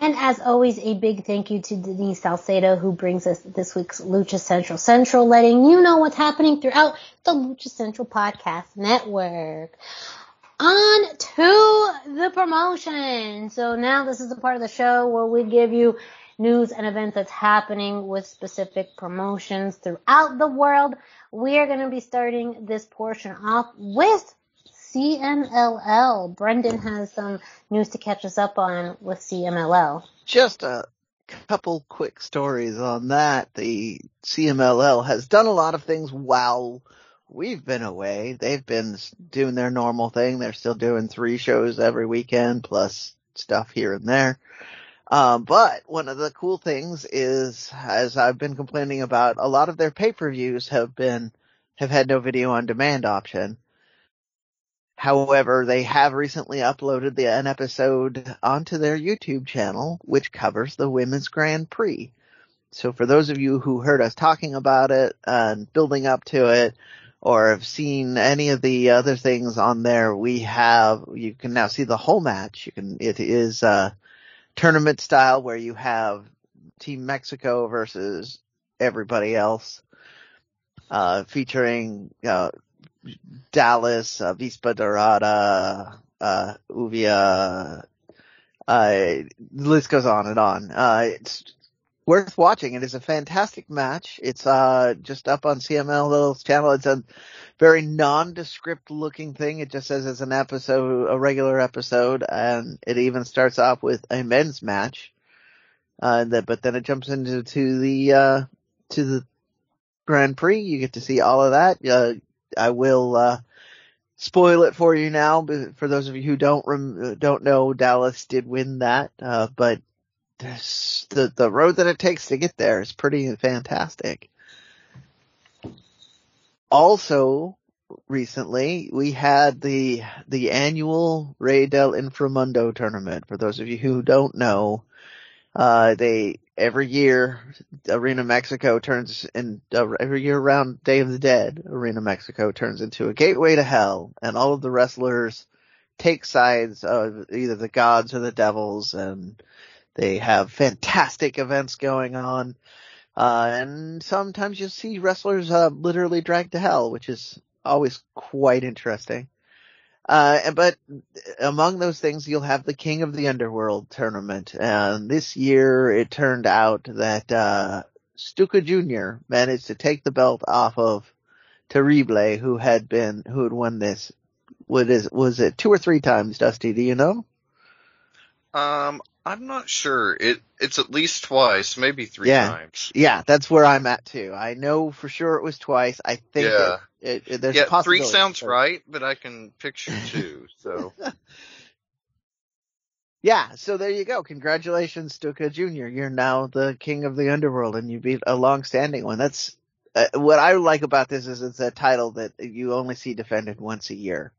And as always, a big thank you to Denise Salcedo who brings us this week's Lucha Central Central, letting you know what's happening throughout the Lucha Central Podcast Network. On to the promotion. So now this is the part of the show where we give you news and events that's happening with specific promotions throughout the world. We are going to be starting this portion off with CMLL. Brendan has some news to catch us up on with CMLL. Just a couple quick stories on that. The CMLL has done a lot of things while we've been away. They've been doing their normal thing. They're still doing three shows every weekend plus stuff here and there. Um, but one of the cool things is, as I've been complaining about, a lot of their pay-per-views have been, have had no video on demand option. However, they have recently uploaded the, an episode onto their YouTube channel, which covers the Women's Grand Prix. So for those of you who heard us talking about it and building up to it, or have seen any of the other things on there, we have, you can now see the whole match. You can, it is, uh, tournament style where you have Team Mexico versus everybody else, uh, featuring, uh, Dallas, uh, Vispa Dorada, uh, Lluvia, uh, the list goes on and on. Uh, it's worth watching. It is a fantastic match. It's, uh, just up on CMLL's channel. It's a very nondescript looking thing. It just says it's an episode, a regular episode, and it even starts off with a men's match. Uh, but then it jumps into to the, uh, to the Grand Prix. You get to see all of that. Uh, I will uh, spoil it for you now. For those of you who don't rem- don't know, Dallas did win that, uh, but the the road that it takes to get there is pretty fantastic. Also, recently we had the the annual Rey del Inframundo tournament. For those of you who don't know, uh, they every year Arena Mexico turns in uh, every year around Day of the Dead, Arena Mexico turns into a gateway to hell, and all of the wrestlers take sides of either the gods or the devils, and they have fantastic events going on. Uh, and sometimes you see wrestlers uh, literally dragged to hell, which is always quite interesting. Uh, but among those things, you'll have the King of the Underworld tournament. And this year it turned out that, uh, Stuka Jr. managed to take the belt off of Terrible, who had been, who had won this. What is, was it two or three times, Dusty? Do you know? Um, I'm not sure. It it's at least twice, maybe three yeah. times. Yeah, that's where I'm at too. I know for sure it was twice. I think yeah. it, it, there's yeah, three sounds right, but I can picture <laughs> two. So. yeah, so there you go. Congratulations, Stuka Jr. You're now the king of the underworld, and you beat a long-standing one. That's uh, what I like about this is it's a title that you only see defended once a year.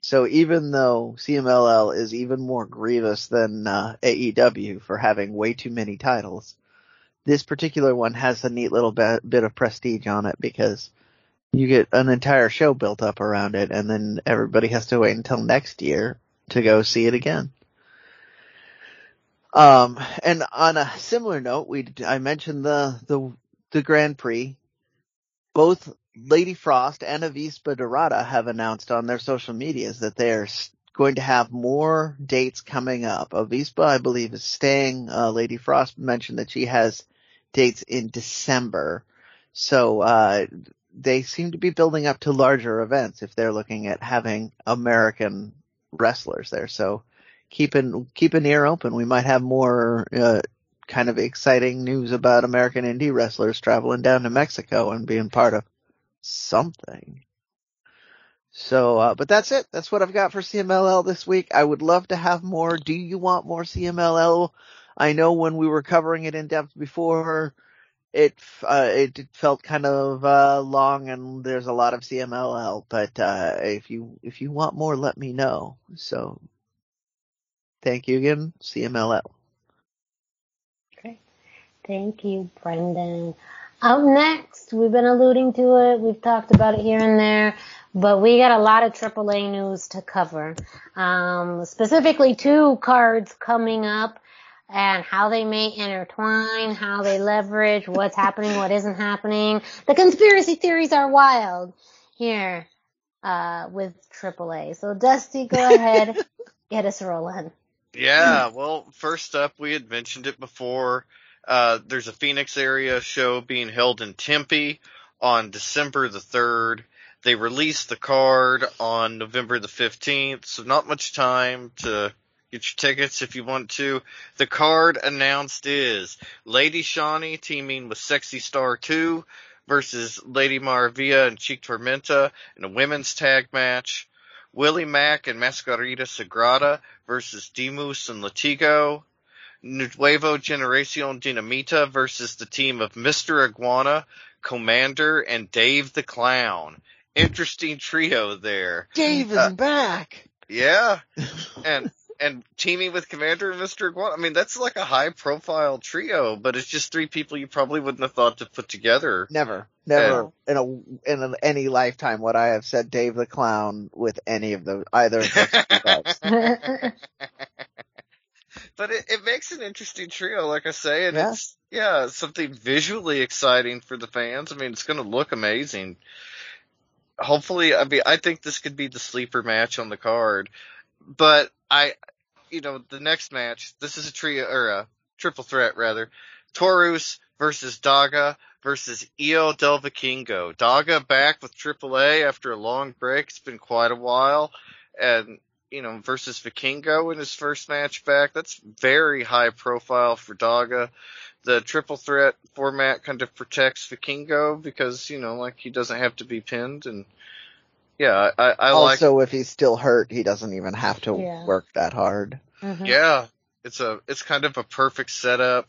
So even though CMLL is even more grievous than uh, AEW for having way too many titles, this particular one has a neat little bit, bit of prestige on it because you get an entire show built up around it and then everybody has to wait until next year to go see it again. Um, and on a similar note, we, I mentioned the, the, the Grand Prix. Both Lady Frost and Avispa Dorada have announced on their social medias that they are going to have more dates coming up. Avispa, I believe, is staying. Uh, Lady Frost mentioned that she has dates in December. So, uh, they seem to be building up to larger events if they're looking at having American wrestlers there. So keep an, keep an ear open. We might have more, uh, kind of exciting news about American indie wrestlers traveling down to Mexico and being part of something. So, uh, but that's it. That's what I've got for CMLL this week. I would love to have more. Do you want more CMLL? I know when we were covering it in depth before, it uh, it felt kind of uh, long and there's a lot of CMLL. But uh, if you if you want more, let me know. So, thank you again, CMLL. Great, thank you, Brendan. Up next, we've been alluding to it. We've talked about it here and there, but we got a lot of AAA news to cover. Um, specifically, two cards coming up and how they may intertwine, how they leverage, what's happening, what isn't happening. The conspiracy theories are wild here uh, with AAA. So Dusty, go ahead, <laughs> get us rolling. Yeah, well, first up, we had mentioned it before. Uh, there's a Phoenix area show being held in Tempe on December the 3rd. They released the card on November the 15th, so not much time to Get your tickets if you want to. The card announced is Lady Shani teaming with Sexy Star 2 versus Lady Maravilla and Chik Tormenta in a women's tag match. Willie Mack and Mascarita Sagrada versus Demus and Latigo. Nuevo Generacion Dinamita versus the team of Mr. Iguana, Commander, and Dave the Clown. Interesting trio there. Dave is uh, back. Yeah. <laughs> And and teaming with Commander and Mr. Iguana. I mean, that's like a high profile trio, but it's just three people you probably wouldn't have thought to put together. Never, never in a in an, any lifetime would I have said Dave the Clown with any of the either of those. <laughs> <laughs> but it, it makes an interesting trio, like I say, and yeah. it's yeah something visually exciting for the fans. I mean, it's going to look amazing. Hopefully, I mean, I think this could be the sleeper match on the card but I, you know, the next match, this is a trio or a triple threat rather. Taurus versus Daga versus Hijo Del Vikingo. Daga back with AAA after a long break. It's been quite a while. And, you know, versus Vikingo in his first match back. That's very high profile for Daga. The triple threat format kind of protects Vikingo because, you know, like he doesn't have to be pinned and yeah, I, I also like, if he's still hurt, he doesn't even have to yeah. work that hard. Mm-hmm. Yeah, it's a it's kind of a perfect setup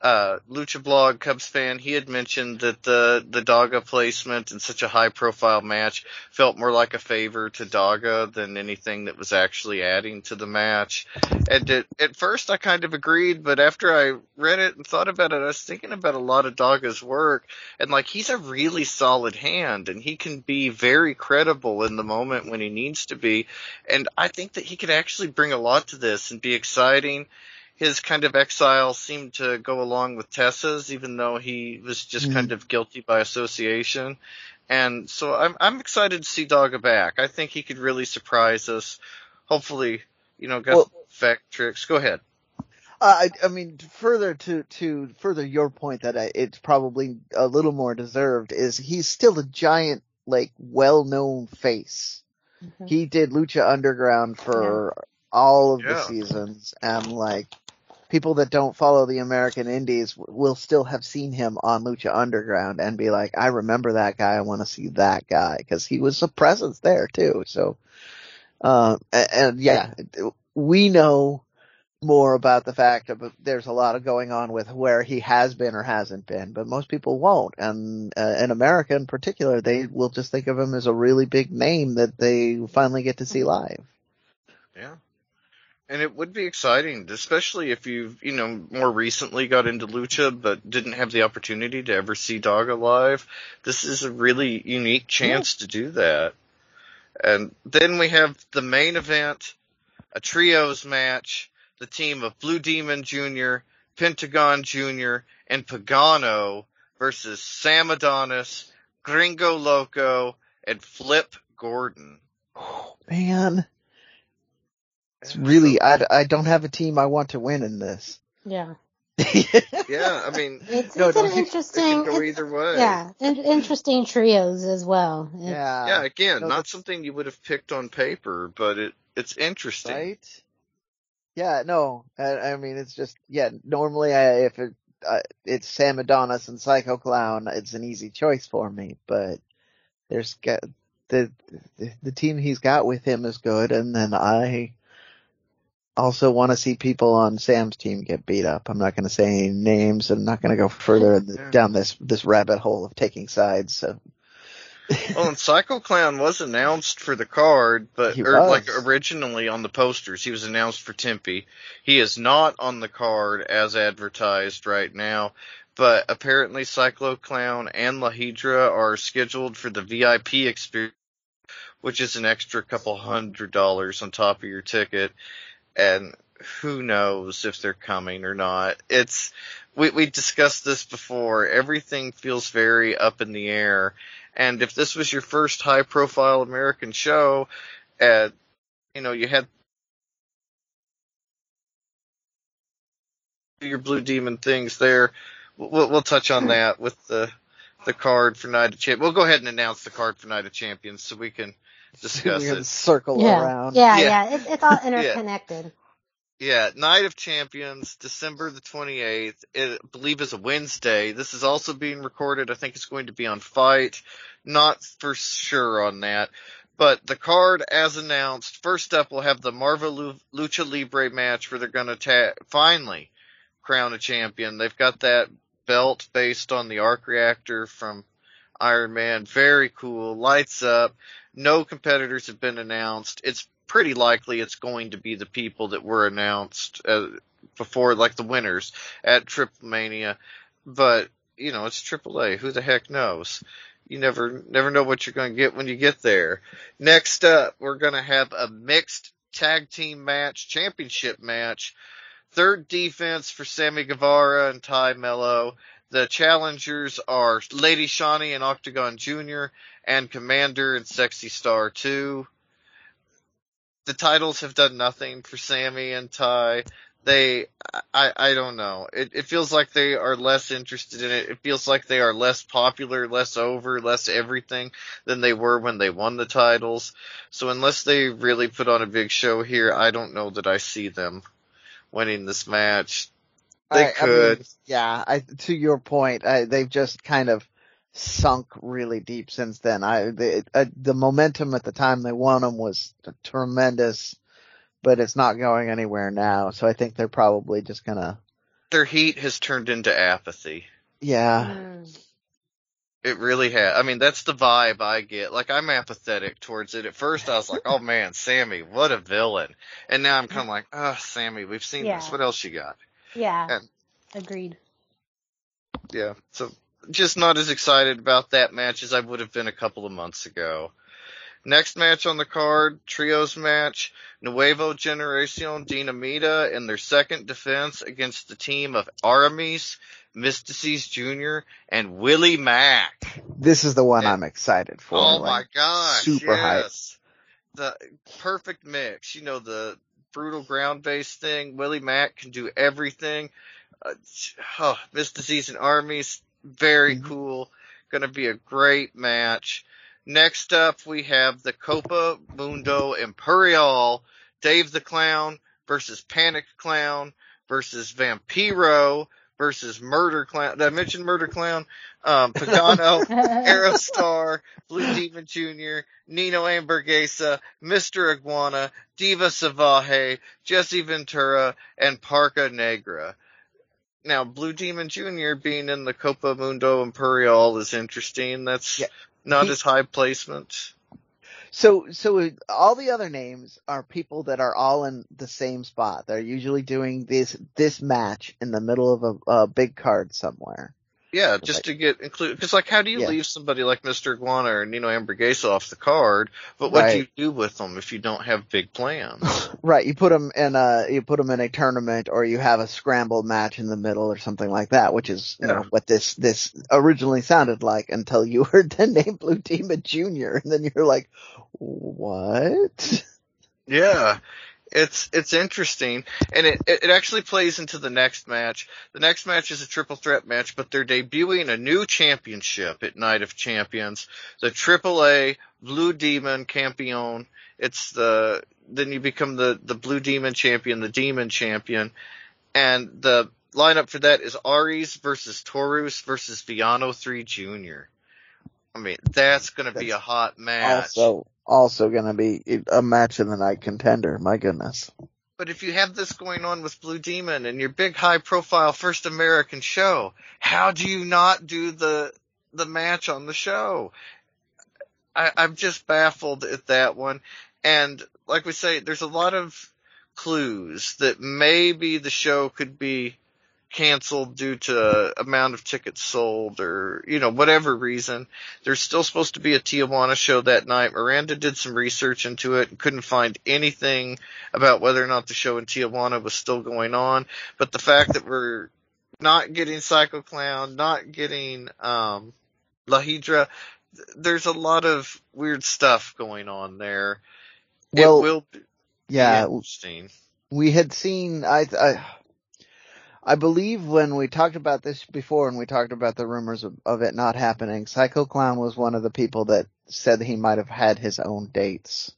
uh, Lucha Blog Cubs fan, he had mentioned that the the Daga placement in such a high profile match felt more like a favor to Daga than anything that was actually adding to the match. And it, at first I kind of agreed, but after I read it and thought about it, I was thinking about a lot of Daga's work and like he's a really solid hand and he can be very credible in the moment when he needs to be. And I think that he could actually bring a lot to this and be exciting his kind of exile seemed to go along with Tessa's, even though he was just mm-hmm. kind of guilty by association. And so I'm I'm excited to see Daga back. I think he could really surprise us. Hopefully, you know, got well, fact tricks. Go ahead. Uh, I, I mean, further to to further your point that I, it's probably a little more deserved is he's still a giant, like well known face. Mm-hmm. He did Lucha Underground for yeah. all of yeah. the seasons, and like people that don't follow the American Indies will still have seen him on Lucha Underground and be like, I remember that guy. I want to see that guy because he was a presence there too. So, uh, and, and yeah, we know more about the fact of there's a lot of going on with where he has been or hasn't been, but most people won't. And uh, in America in particular, they will just think of him as a really big name that they finally get to see live. Yeah. And it would be exciting, especially if you've, you know, more recently got into lucha but didn't have the opportunity to ever see Daga live. This is a really unique chance yeah. to do that. And then we have the main event, a trios match, the team of Blue Demon Jr., Pentagon Jr., and Pagano versus Sam Adonis, Gringo Loco, and Flip Gordon. Oh, man. It's really, I, I don't have a team I want to win in this. Yeah. <laughs> yeah, I mean, it's, no, it's an interesting. go either way. Yeah, interesting trios as well. It's, yeah. Yeah. Again, no, not something you would have picked on paper, but it it's interesting. Right. Yeah. No. I, I mean, it's just yeah. Normally, I, if it uh, it's Sam Adonis and Psycho Clown, it's an easy choice for me. But there's got the the, the team he's got with him is good, and then I also want to see people on Sam's team get beat up. I'm not going to say any names. I'm not going to go further yeah. down this this rabbit hole of taking sides. So. well, and Psycho Clown was announced for the card, but or er, like originally on the posters, he was announced for Tempe. He is not on the card as advertised right now, but apparently Psycho Clown and La Hydra are scheduled for the VIP experience, which is an extra couple hundred dollars on top of your ticket and who knows if they're coming or not. It's we we discussed this before. Everything feels very up in the air. And if this was your first high profile American show, uh, you know, you had your Blue Demon things there. We'll, we'll touch on that with the the card for Night of Champions. We'll go ahead and announce the card for Night of Champions so we can discuss it. Circle yeah. around. Yeah, yeah, yeah. It, it's all <laughs> interconnected. yeah. Night of Champions, December the 28th. It, I believe is a Wednesday. This is also being recorded. I think it's going to be on FITE. Not for sure on that. But the card, as announced, first up we'll have the Marvel Lucha Libre match where they're going to ta- finally crown a champion. They've got that belt based on the arc reactor from Iron Man. Very cool. Lights up. No competitors have been announced. It's pretty likely it's going to be the people that were announced uh, before, like the winners at Triple Mania. But you know, it's AAA. Who the heck knows? You never never know what you're going to get when you get there. Next up, we're going to have a mixed tag team match, championship match. Third defense for Sammy Guevara and Tay Melo. The challengers are Lady Shani and Octagon Jr. and Commander and Sexy Star 2. The titles have done nothing for Sammy and Tay. They, I, I don't know. It, it feels like they are less interested in it. It feels like they are less popular, less over, less everything than they were when they won the titles. So unless they really put on a big show here, I don't know that I see them winning this match. They I, could. I mean, yeah, I, to your point, I, they've just kind of sunk really deep since then. I the, uh, the momentum at the time they won them was tremendous, but it's not going anywhere now. So I think they're probably just gonna. Their heat has turned into apathy. Yeah. Mm. It really has. I mean, that's the vibe I get. Like, I'm apathetic towards it. At first, I was like, oh man, Sammy, what a villain. And now I'm kind of like, oh, Sammy, we've seen yeah. this. What else you got? Yeah. And, Agreed. Yeah. So just not as excited about that match as I would have been a couple of months ago. Next match on the card, trios match, Nuevo Generacion Dinamita in their second defense against the team of Aramis, Myzteziz Jr., and Willie Mack. This is the one and, I'm excited for. Oh like, my gosh. Super yes. hype. The perfect mix. You know, the brutal ground based thing. Willie Mack can do everything. Uh, oh, Myzteziz and Aramis, very mm-hmm. cool. Gonna be a great match. Next up, we have the Copa Mundo Imperial, Dave the Clown versus Panic Clown versus Vampiro versus Murder Clown. Did I mention Murder Clown? Um, Pagano, <laughs> Aerostar, Blue Demon Jr., Nino Hamburguesa, Mr. Iguana, Diva Salvaje, Jesse Ventura, and Parka Negra. Now, Blue Demon Jr. being in the Copa Mundo Imperial is interesting. That's yeah. not he, his high placement. So, so all the other names are people that are all in the same spot. They're usually doing this this match in the middle of a, a big card somewhere. Yeah, just like, to get included. Because like, how do you yeah. leave somebody like Mr. Iguana or Nino Hamburguesa off the card? But what right. do you do with them if you don't have big plans? <laughs> right, you put them in a you put them in a tournament, or you have a scramble match in the middle, or something like that, which is you yeah. know what this this originally sounded like until you <laughs> heard the name Blue Demon Junior, and then you're like, what? Yeah, it's it's interesting, and it it actually plays into the next match. The next match is a triple threat match, but they're debuting a new championship at Night of Champions, the AAA Blue Demon Campeon. It's the then you become the the Blue Demon champion, the Demon champion, and the lineup for that is Arez versus Taurus versus Villano Three Junior. I mean, that's going to be a hot match. Also, also going to be a match of the night contender. My goodness. But if you have this going on with Blue Demon and your big high profile first American show, how do you not do the the match on the show? I, I'm just baffled at that one. And like we say, there's a lot of clues that maybe the show could be canceled due to amount of tickets sold or, you know, whatever reason. There's still supposed to be a Tijuana show that night. Miranda did some research into it and couldn't find anything about whether or not the show in Tijuana was still going on. But the fact that we're not getting Psycho Clown, not getting, um, La Hydra, there's a lot of weird stuff going on there. Well, it will be yeah, interesting. We had seen, I, I, I believe when we talked about this before and we talked about the rumors of, of, it not happening, Psycho Clown was one of the people that said he might have had his own dates.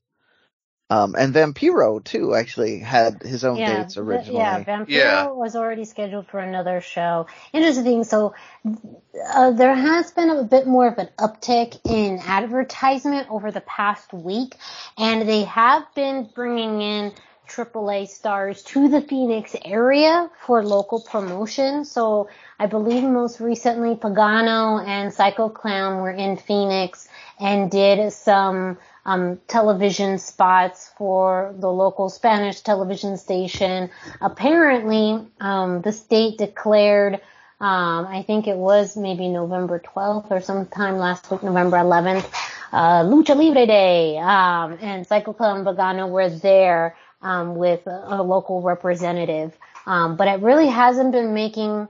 Um, and Vampiro too actually had his own yeah, dates originally. yeah, Vampiro yeah. was already scheduled for another show. Interesting. So uh, there has been a bit more of an uptick in advertisement over the past week, and they have been bringing in AAA stars to the Phoenix area for local promotion. So I believe most recently Pagano and Psycho Clown were in Phoenix and did some um, television spots for the local Spanish television station. Apparently, um, the state declared, um, I think it was maybe November 12th or sometime last week, November 11th, uh, Lucha Libre Day, um, and Psycho Clown and Pagano were there um, with a, a, local representative. Um, but it really hasn't been making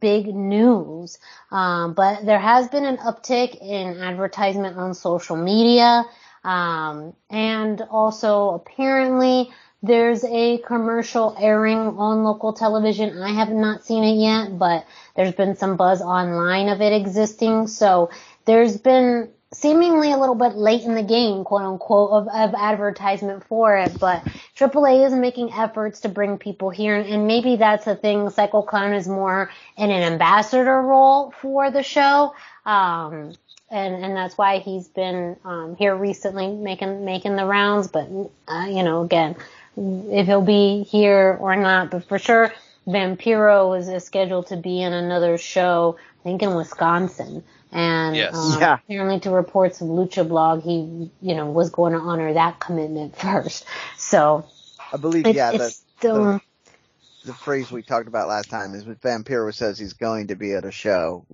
big news. Um, but there has been an uptick in advertisement on social media. Um, and also apparently there's a commercial airing on local television. I have not seen it yet, but there's been some buzz online of it existing. So there's been seemingly a little bit late in the game, quote unquote, of, of advertisement for it, but AAA is making efforts to bring people here, and maybe that's a thing. Psycho Clown is more in an ambassador role for the show, um, and and that's why he's been um, here recently, making making the rounds. But uh, you know, again, if he'll be here or not, but for sure, Vampiro is scheduled to be in another show, I think in Wisconsin. And yes. um, yeah. apparently, to reports of Lucha Blog, he you know was going to honor that commitment <laughs> first. So I believe it, yeah, the, still, the, the phrase we talked about last time is when Vampiro says he's going to be at a show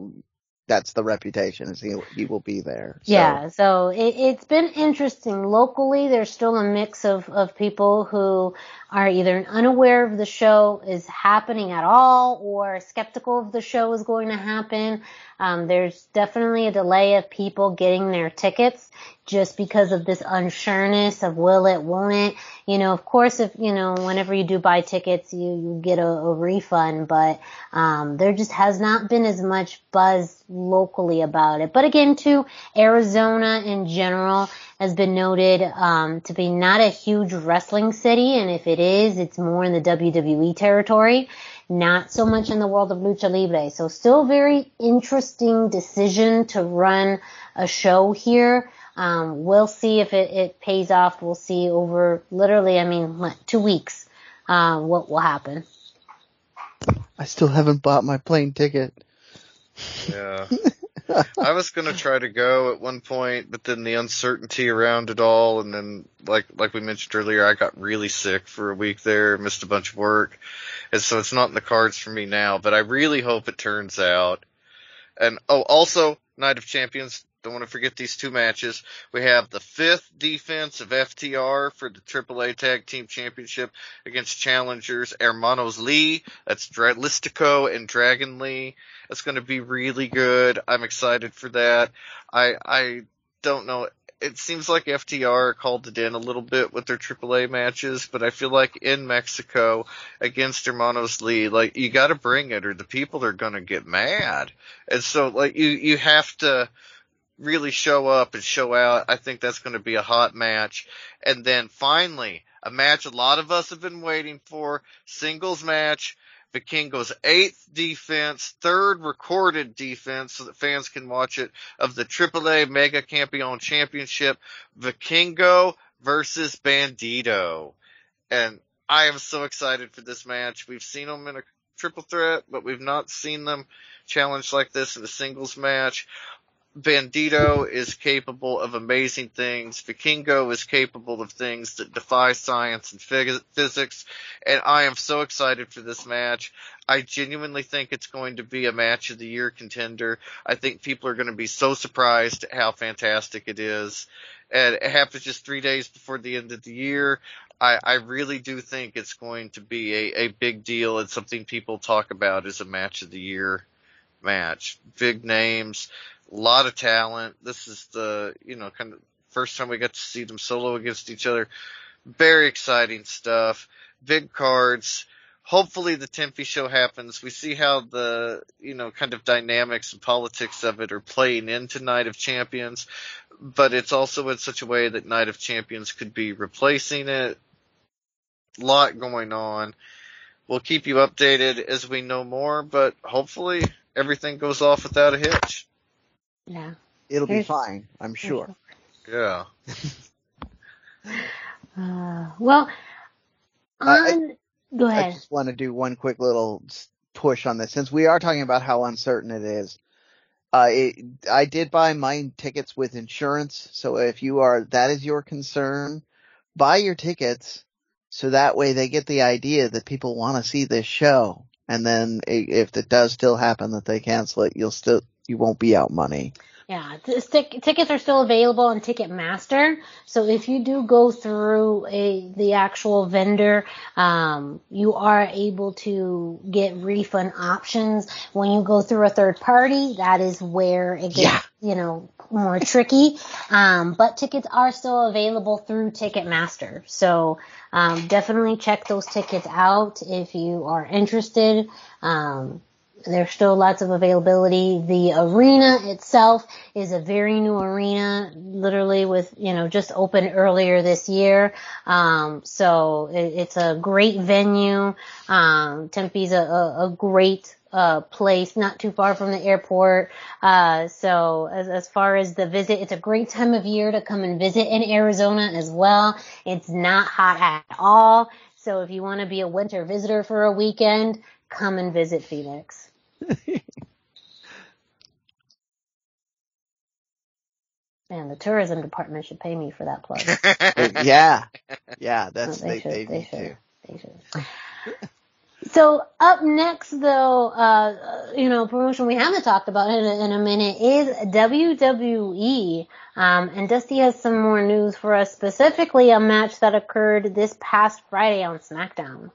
that's the reputation is he he will be there. So. Yeah, so it, it's been interesting. Locally, there's still a mix of of people who are either unaware of the show is happening at all or skeptical of the show is going to happen. Um, there's definitely a delay of people getting their tickets just because of this unsureness of will it, won't it. You know, of course, if, you know, whenever you do buy tickets, you, you get a, a refund, but, um, there just has not been as much buzz locally about it. But again, too, Arizona in general has been noted, um, to be not a huge wrestling city. And if it is, it's more in the WWE territory. Not so much in the world of lucha libre. So still very interesting decision to run a show here. Um, we'll see if it, it pays off. We'll see over literally, I mean, what, two weeks, uh, what will happen. I still haven't bought my plane ticket. Yeah. <laughs> I was gonna try to go at one point, but then the uncertainty around it all, and then like like we mentioned earlier, I got really sick for a week there, missed a bunch of work, and so it's not in the cards for me now. But I really hope it turns out. And oh, also Night of Champions. Don't want to forget these two matches. We have the fifth defense of FTR for the AAA Tag Team Championship against challengers Hermanos Lee. That's Dralistico and Dragon Lee. That's going to be really good. I'm excited for that. I I don't know. It seems like FTR called it in a little bit with their AAA matches, but I feel like in Mexico against Hermanos Lee, like you got to bring it, or the people are going to get mad. And so, like you you have to really show up and show out. I think that's going to be a hot match. And then finally, a match a lot of us have been waiting for, singles match. Vikingo's eighth defense, third recorded defense so that fans can watch it of the AAA Mega Campeon Championship, Vikingo versus Bandido. And I am so excited for this match. We've seen them in a triple threat, but we've not seen them challenged like this in a singles match. Bandido is capable of amazing things. Vikingo is capable of things that defy science and physics. And I am so excited for this match. I genuinely think it's going to be a match of the year contender. I think people are going to be so surprised at how fantastic it is. And it happens just three days before the end of the year. I, I really do think it's going to be a, a big deal and something people talk about as a match of the year match. Big names a lot of talent. This is the, you know, kind of first time we got to see them solo against each other. Very exciting stuff. Big cards. Hopefully the Tempe show happens. We see how the, you know, kind of dynamics and politics of it are playing into Night of Champions, but it's also in such a way that Night of Champions could be replacing it. Lot going on. We'll keep you updated as we know more, but hopefully everything goes off without a hitch. Yeah. It'll be fine, I'm sure. Yeah. <laughs> uh, well, on, I, go ahead. I just want to do one quick little push on this since we are talking about how uncertain it is. Uh, it, I did buy my tickets with insurance, so if you are, that is your concern, buy your tickets so that way they get the idea that people want to see this show. And then if it does still happen that they cancel it, you'll still, you won't be out money. Yeah, tickets are still available on Ticketmaster. So if you do go through a the actual vendor, um, you are able to get refund options. When you go through a third party, that is where it gets yeah. you know more tricky. Um, but tickets are still available through Ticketmaster. So um, definitely check those tickets out if you are interested. Um, there's still lots of availability. The arena itself is a very new arena, literally with, you know, just opened earlier this year. Um, so it, it's a great venue. Um, Tempe's a, a, a great uh, place not too far from the airport. Uh, so as, as far as the visit, it's a great time of year to come and visit in Arizona as well. It's not hot at all. So if you want to be a winter visitor for a weekend, come and visit Phoenix. <laughs> Man, the tourism department should pay me for that plug. <laughs> yeah, yeah, that's they, they, should, they, they should. They should. So up next, though, uh, you know, promotion we haven't talked about in a, in a minute is WWE. Um, and Dusty has some more news for us, specifically a match that occurred this past Friday on SmackDown.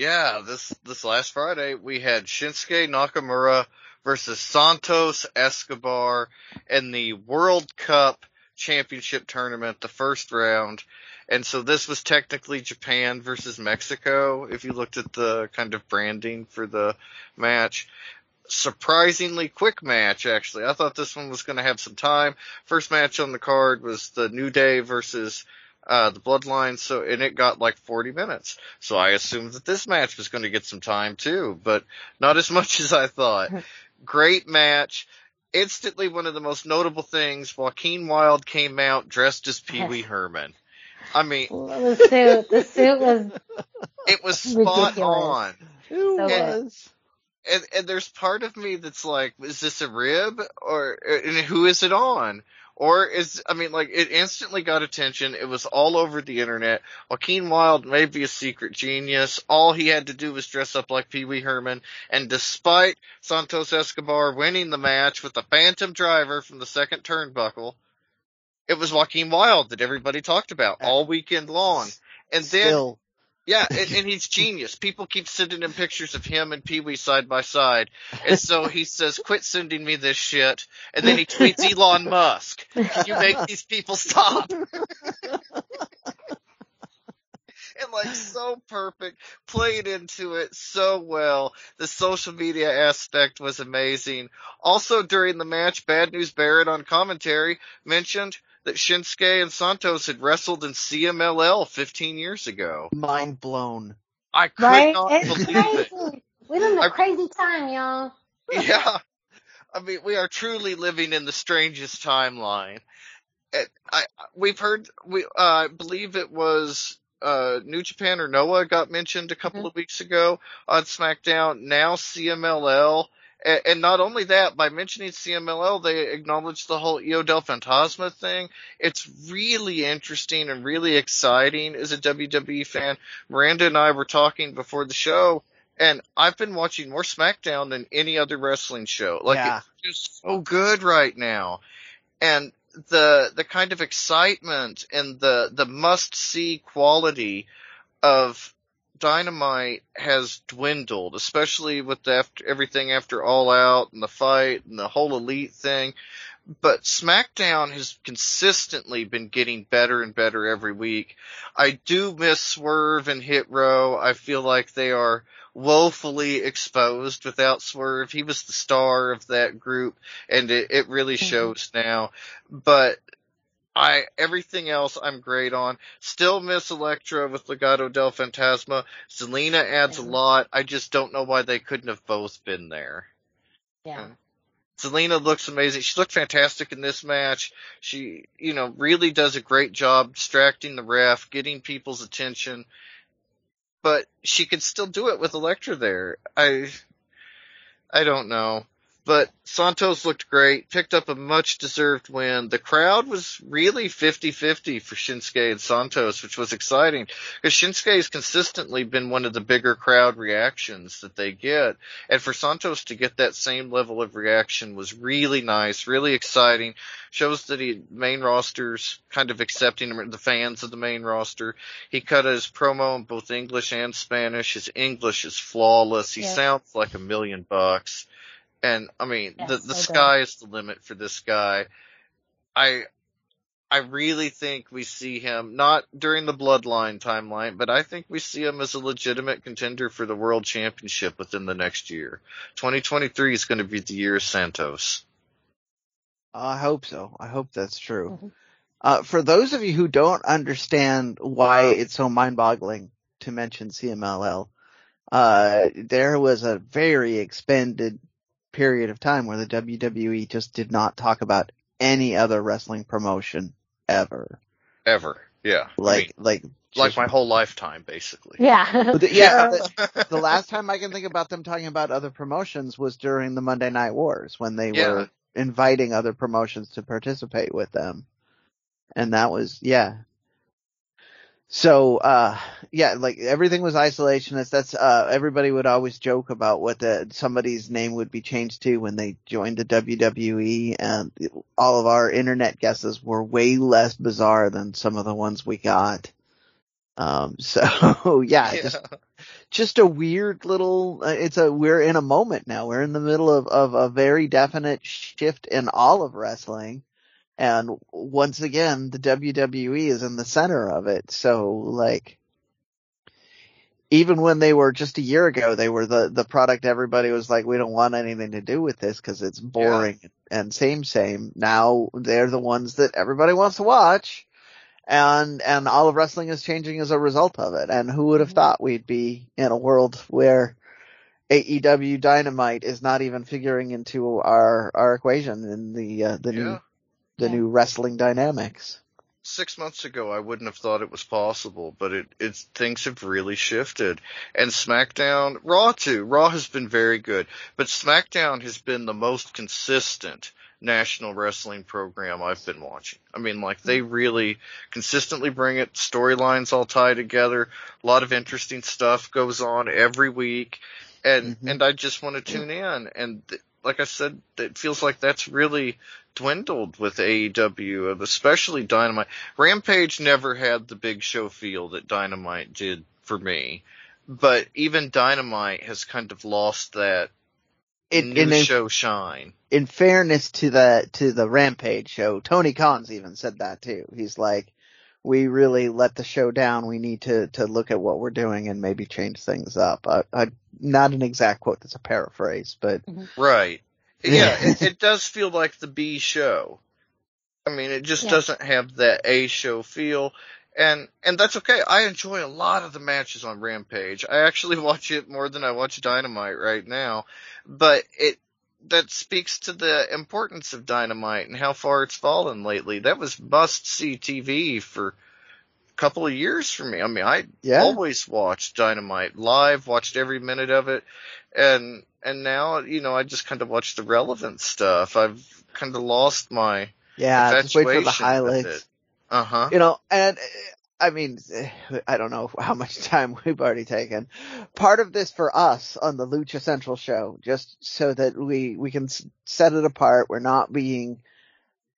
Yeah, this this last Friday we had Shinsuke Nakamura versus Santos Escobar in the World Cup Championship tournament, the first round. And so this was technically Japan versus Mexico if you looked at the kind of branding for the match. Surprisingly quick match actually. I thought this one was going to have some time. First match on the card was the New Day versus uh, the Bloodline. So and it got like 40 minutes. So I assumed that this match was going to get some time too, but not as <laughs> much as I thought. <laughs> Great match. Instantly, one of the most notable things: Joaquin Wilde came out dressed as Pee Wee Herman. I mean, the suit, the suit was. <laughs> It was spot Ridiculous. on. It So was. and and there's part of me that's like, is this a rib or and who is it on? Or is I mean like it instantly got attention. It was all over the internet. Joaquin Wilde may be a secret genius. All he had to do was dress up like Pee Wee Herman. And despite Santos Escobar winning the match with the Phantom Driver from the second turnbuckle, it was Joaquin Wilde that everybody talked about all weekend long. And then Still. Yeah, and, and he's genius. People keep sending him pictures of him and Pee Wee side by side. And so <laughs> he says, quit sending me this shit. And then he tweets Elon Musk. Can you make these people stop? <laughs> and like so perfect, played into it so well. The social media aspect was amazing. Also during the match, Bad News Barrett on commentary mentioned that Shinsuke and Santos had wrestled in CMLL 15 years ago. Mind blown. I could Right? not It's believe it. crazy. We live in a I- crazy time, y'all. Yeah. I mean, we are truly living in the strangest timeline. And I, we've heard, we, uh, I believe it was, uh, New Japan or Noah got mentioned a couple Mhm. of weeks ago on SmackDown. Now CMLL. And, and not only that, by mentioning CMLL, they acknowledged the whole Io del Fantasma thing. It's really interesting and really exciting as a WWE fan. Miranda and I were talking before the show, and I've been watching more SmackDown than any other wrestling show. Like Yeah. it's just so good right now. And the the kind of excitement and the the must see quality of Dynamite has dwindled, especially with the after, everything after All Out and the fight and the whole Elite thing. But SmackDown has consistently been getting better and better every week. I do miss Swerve and Hit Row. I feel like they are woefully exposed without Swerve. He was the star of that group and it, it really mm-hmm. shows now. But I everything else I'm great on. Still miss Elektra with Legado del Fantasma. Zelina adds a lot. I just don't know why they couldn't have both been there. Yeah. Zelina looks amazing. She looked fantastic in this match. She, you know, really does a great job distracting the ref, getting people's attention. But she could still do it with Elektra there. I, I don't know. But Santos looked great, picked up a much deserved win. The crowd was really 50-50 for Shinsuke and Santos, which was exciting because Shinsuke has consistently been one of the bigger crowd reactions that they get. And for Santos to get that same level of reaction was really nice, really exciting. Shows that he main roster's kind of accepting him, the fans of the main roster. He cut his promo in both English and Spanish. His English is flawless. He Yes. sounds like a million bucks. And I mean, Yes, the the good. sky is the limit for this guy. I I really think we see him not during the bloodline timeline, but I think we see him as a legitimate contender for the world championship within the next year. 2023 is going to be the year of Santos. I hope so. I hope that's true. Mhm. Uh, for those of you who don't understand why it's so mind-boggling to mention CMLL, uh, there was a very expended period of time where the WWE just did not talk about any other wrestling promotion ever. Ever. Yeah. Like, I mean, like, like my whole lifetime, basically. Yeah. <laughs> The- yeah, the, the last time I can think about them talking about other promotions was during the Monday Night Wars when they Yeah. were inviting other promotions to participate with them. And that was, yeah. So, uh, yeah, like everything was isolationist. That's, uh, everybody would always joke about what the, somebody's name would be changed to when they joined the WWE and all of our internet guesses were way less bizarre than some of the ones we got. Um, <laughs> so yeah, Yeah. just just a weird little uh, it's a we're in a moment now we're in the middle of of a very definite shift in all of wrestling and once again the WWE is in the center of it so like even when they were just a year ago they were the the product everybody was like we don't want anything to do with this cuz it's boring and same same now they're the ones that everybody wants to watch and and all of wrestling is changing as a result of it. And who would have mm-hmm. thought we'd be in a world where AEW Dynamite is not even figuring into our our equation in the uh, the yeah. new the yeah. new wrestling dynamics. Six months ago, I wouldn't have thought it was possible, but it, it things have really shifted. And SmackDown, Raw too. Raw has been very good, but SmackDown has been the most consistent national wrestling program I've been watching. I mean, like they really consistently bring it. Storylines all tie together. A lot of interesting stuff goes on every week, and mm-hmm. and I just want to tune in. And th- like I said, it feels like that's really dwindled with AEW, especially Dynamite. Rampage never had the big show feel that Dynamite did for me, but even Dynamite has kind of lost that in, new in, show shine. In fairness to the to the Rampage show, Tony Khan's even said that too. He's like, we really let the show down. We need to to look at what we're doing and maybe change things up. I, I, not an exact quote. That's a paraphrase, but mm-hmm. right. Yeah, it, <laughs> it, does feel like the B show. I mean, it just yeah. doesn't have that A show feel and and that's okay. I enjoy a lot of the matches on Rampage. I actually <laughs> watch it more than I watch Dynamite right now, but it that speaks to the importance of Dynamite and how far it's fallen lately. That was must see TV for a couple of years for me. I mean, I yeah. always watched Dynamite live, watched every minute of it, and and now you know I just kind of watch the relevant stuff. I've kind of lost my yeah. Just wait for the highlights. Uh huh. You know, and I mean, I don't know how much time we've already taken. Part of this for us on the Lucha Central show, just so that we we can set it apart. We're not being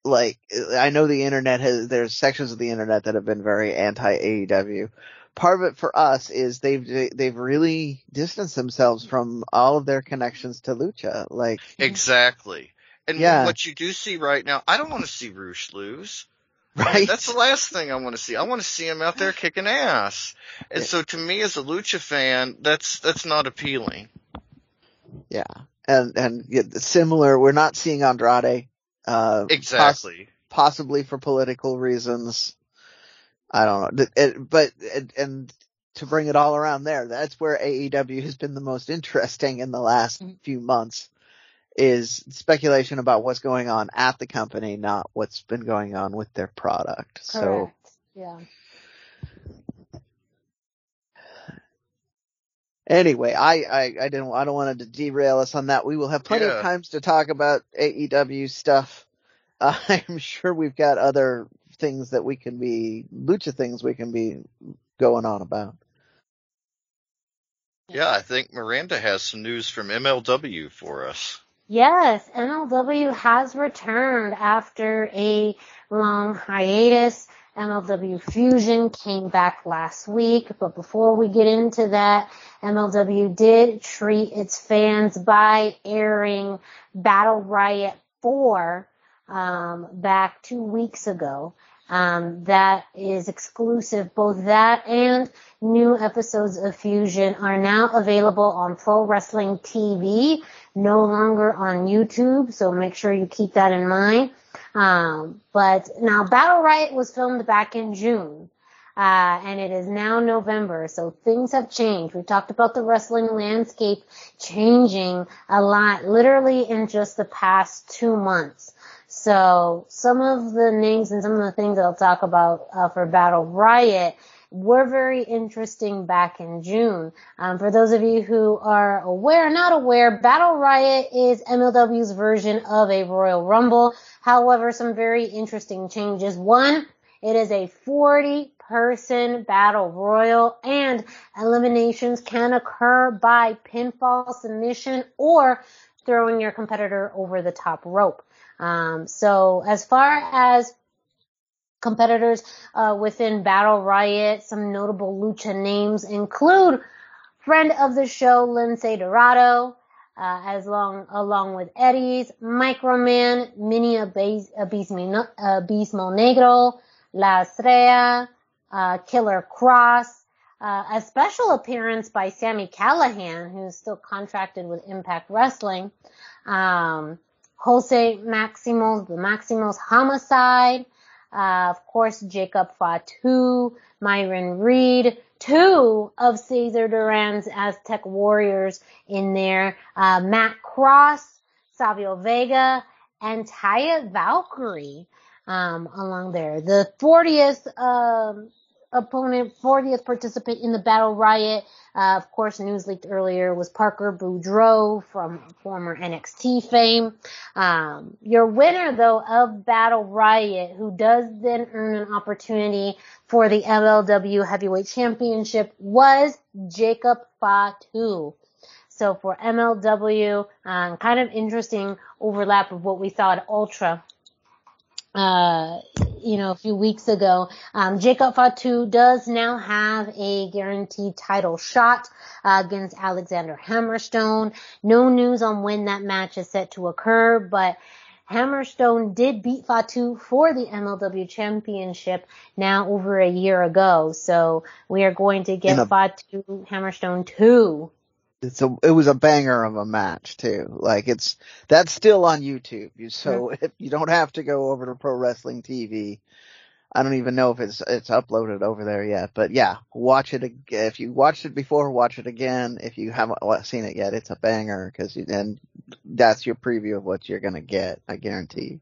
like I know the internet has there's sections of the internet that have been very anti AEW. Part of it for us is they've they've really distanced themselves from all of their connections to Lucha. Like exactly. And yeah. what you do see right now, I don't want to see Rush lose. Right. That's the last thing I want to see. I want to see him out there kicking ass. And so to me as a lucha fan, that's that's not appealing. Yeah. And and similar, we're not seeing Andrade uh exactly. Poss- possibly for political reasons. I don't know. It, but it, and to bring it all around there, that's where AEW has been the most interesting in the last mm-hmm. few months is speculation about what's going on at the company, not what's been going on with their product. Correct. So, yeah. Anyway, I, I, I didn't, I don't want to derail us on that. We will have plenty yeah. of times to talk about AEW stuff. Uh, <laughs> I'm sure we've got other things that we can be, lucha things we can be going on about. Yeah, I think Miranda has some news from MLW for us. Yes, MLW has returned after a long hiatus. MLW Fusion came back last week, but before we get into that, MLW did treat its fans by airing Battle Riot 4 um, back two weeks ago. Um, that is exclusive. Both that and new episodes of Fusion are now available on Pro Wrestling TV no longer on YouTube, so make sure you keep that in mind. Um, but now Battle Riot was filmed back in June. Uh, and it is now November, so things have changed. We talked about the wrestling landscape changing a lot, literally in just the past two months. So some of the names and some of the things that I'll talk about uh, for Battle Riot were very interesting back in June. Um, for those of you who are aware, or not aware, Battle Riot is MLW's version of a Royal Rumble. However, some very interesting changes. One, it is a 40 person battle royal and eliminations can occur by pinfall submission or throwing your competitor over the top rope. Um, so as far as competitors uh, within Battle Riot. Some notable lucha names include friend of the show Lince Dorado, uh, as long along with Eddie's Microman, Mini Abismo, Abismo Negro, La Estrella, uh, Killer Kross, uh, a special appearance by Sami Callihan, who's still contracted with Impact Wrestling, um, Jose Maximos, the Maximos Homicide, Uh, of course, Jacob Fatu, Myron Reed, two of Cesar Duran's Aztec Warriors in there, uh, Matt Cross, Savio Vega, and Taya Valkyrie, um, along there. The 40th, um, opponent, 40th participant in the Battle Riot. Uh, of course, news leaked earlier was Parker Boudreaux from former NXT fame. Um, your winner though of Battle Riot, who does then earn an opportunity for the MLW Heavyweight Championship, was Jacob Fatu. So for MLW, um, kind of interesting overlap of what we saw at Ultra uh, you know, a few weeks ago. Um, Jacob Fatu does now have a guaranteed title shot uh, against Alexander Hammerstone. No news on when that match is set to occur, but Hammerstone did beat Fatu for the MLW championship now over a year ago. So we are going to get a, Fatu Hammerstone 2 it's a it was a banger of a match too. Like it's that's still on YouTube. You, So mm-hmm. if <laughs> you don't have to go over to Pro Wrestling TV, I don't even know if it's it's uploaded over there yet. But yeah, watch it if you watched it before, watch it again. If you haven't seen it yet, it's a banger because and that's your preview of what you're gonna get. I guarantee.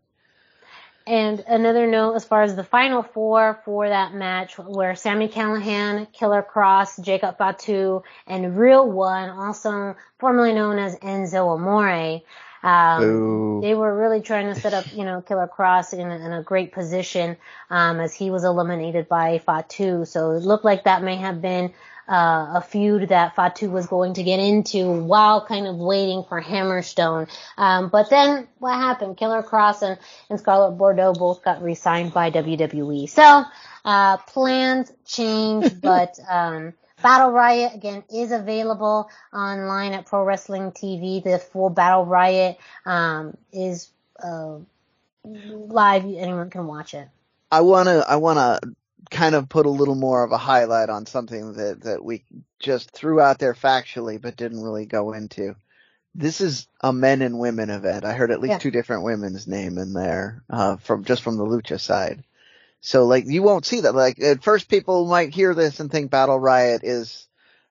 And another note as far as the final four for that match were Sami Callihan, Killer Kross, Jacob Fatu, and Real One, also formerly known as Enzo Amore. Um, they were really trying to set up, you know, Killer Kross in a, in a great position, um, as he was eliminated by Fatu. So it looked like that may have been uh, a feud that Fatu was going to get into while kind of waiting for Hammerstone. Um, but then what happened? Killer Kross and, and Scarlett Bordeaux both got re-signed by WWE. So, uh, plans change, <laughs> but, um, Battle Riot again is available online at Pro Wrestling TV. The full Battle Riot um, is uh, live. Anyone can watch it. I wanna I wanna kind of put a little more of a highlight on something that, that we just threw out there factually, but didn't really go into. This is a men and women event. I heard at least yeah. two different women's name in there, uh, from, just from the lucha side. So like, you won't see that. Like, at first people might hear this and think Battle Riot is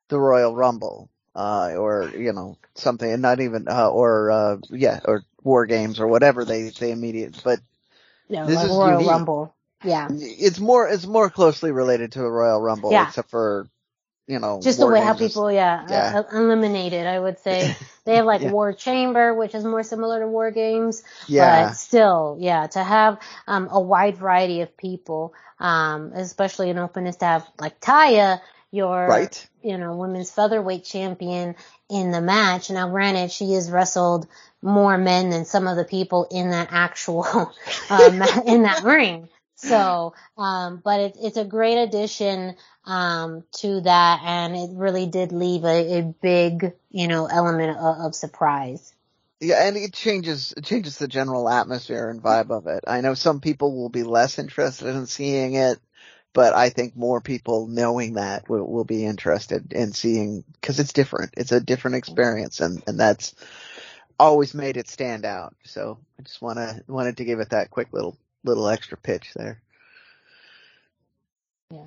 the Royal Rumble, uh, or, you know, something, and not even, uh, or, uh, yeah, or War Games or whatever they, they immediate, but no, this like is Royal unique. Rumble. Yeah. It's more, it's more closely related to the Royal Rumble, yeah. except for, you know, just the way how people, yeah, yeah. Uh, eliminated, I would say. <laughs> They have like yeah. War Chamber, which is more similar to War Games. Yeah. But still, yeah, to have, um, a wide variety of people, um, especially an openness to have like Taya, your, right. you know, women's featherweight champion in the match. Now granted, she has wrestled more men than some of the people in that actual, <laughs> um, in that ring. So, um, but it, it's a great addition, um, to that and it really did leave a, a big, you know, element of, of, surprise. Yeah, and it changes, it changes the general atmosphere and vibe of it. I know some people will be less interested in seeing it, but I think more people knowing that will, will be interested in seeing, cause it's different. It's a different experience and, and that's always made it stand out. So I just wanna, wanted to give it that quick little little extra pitch there. Yeah.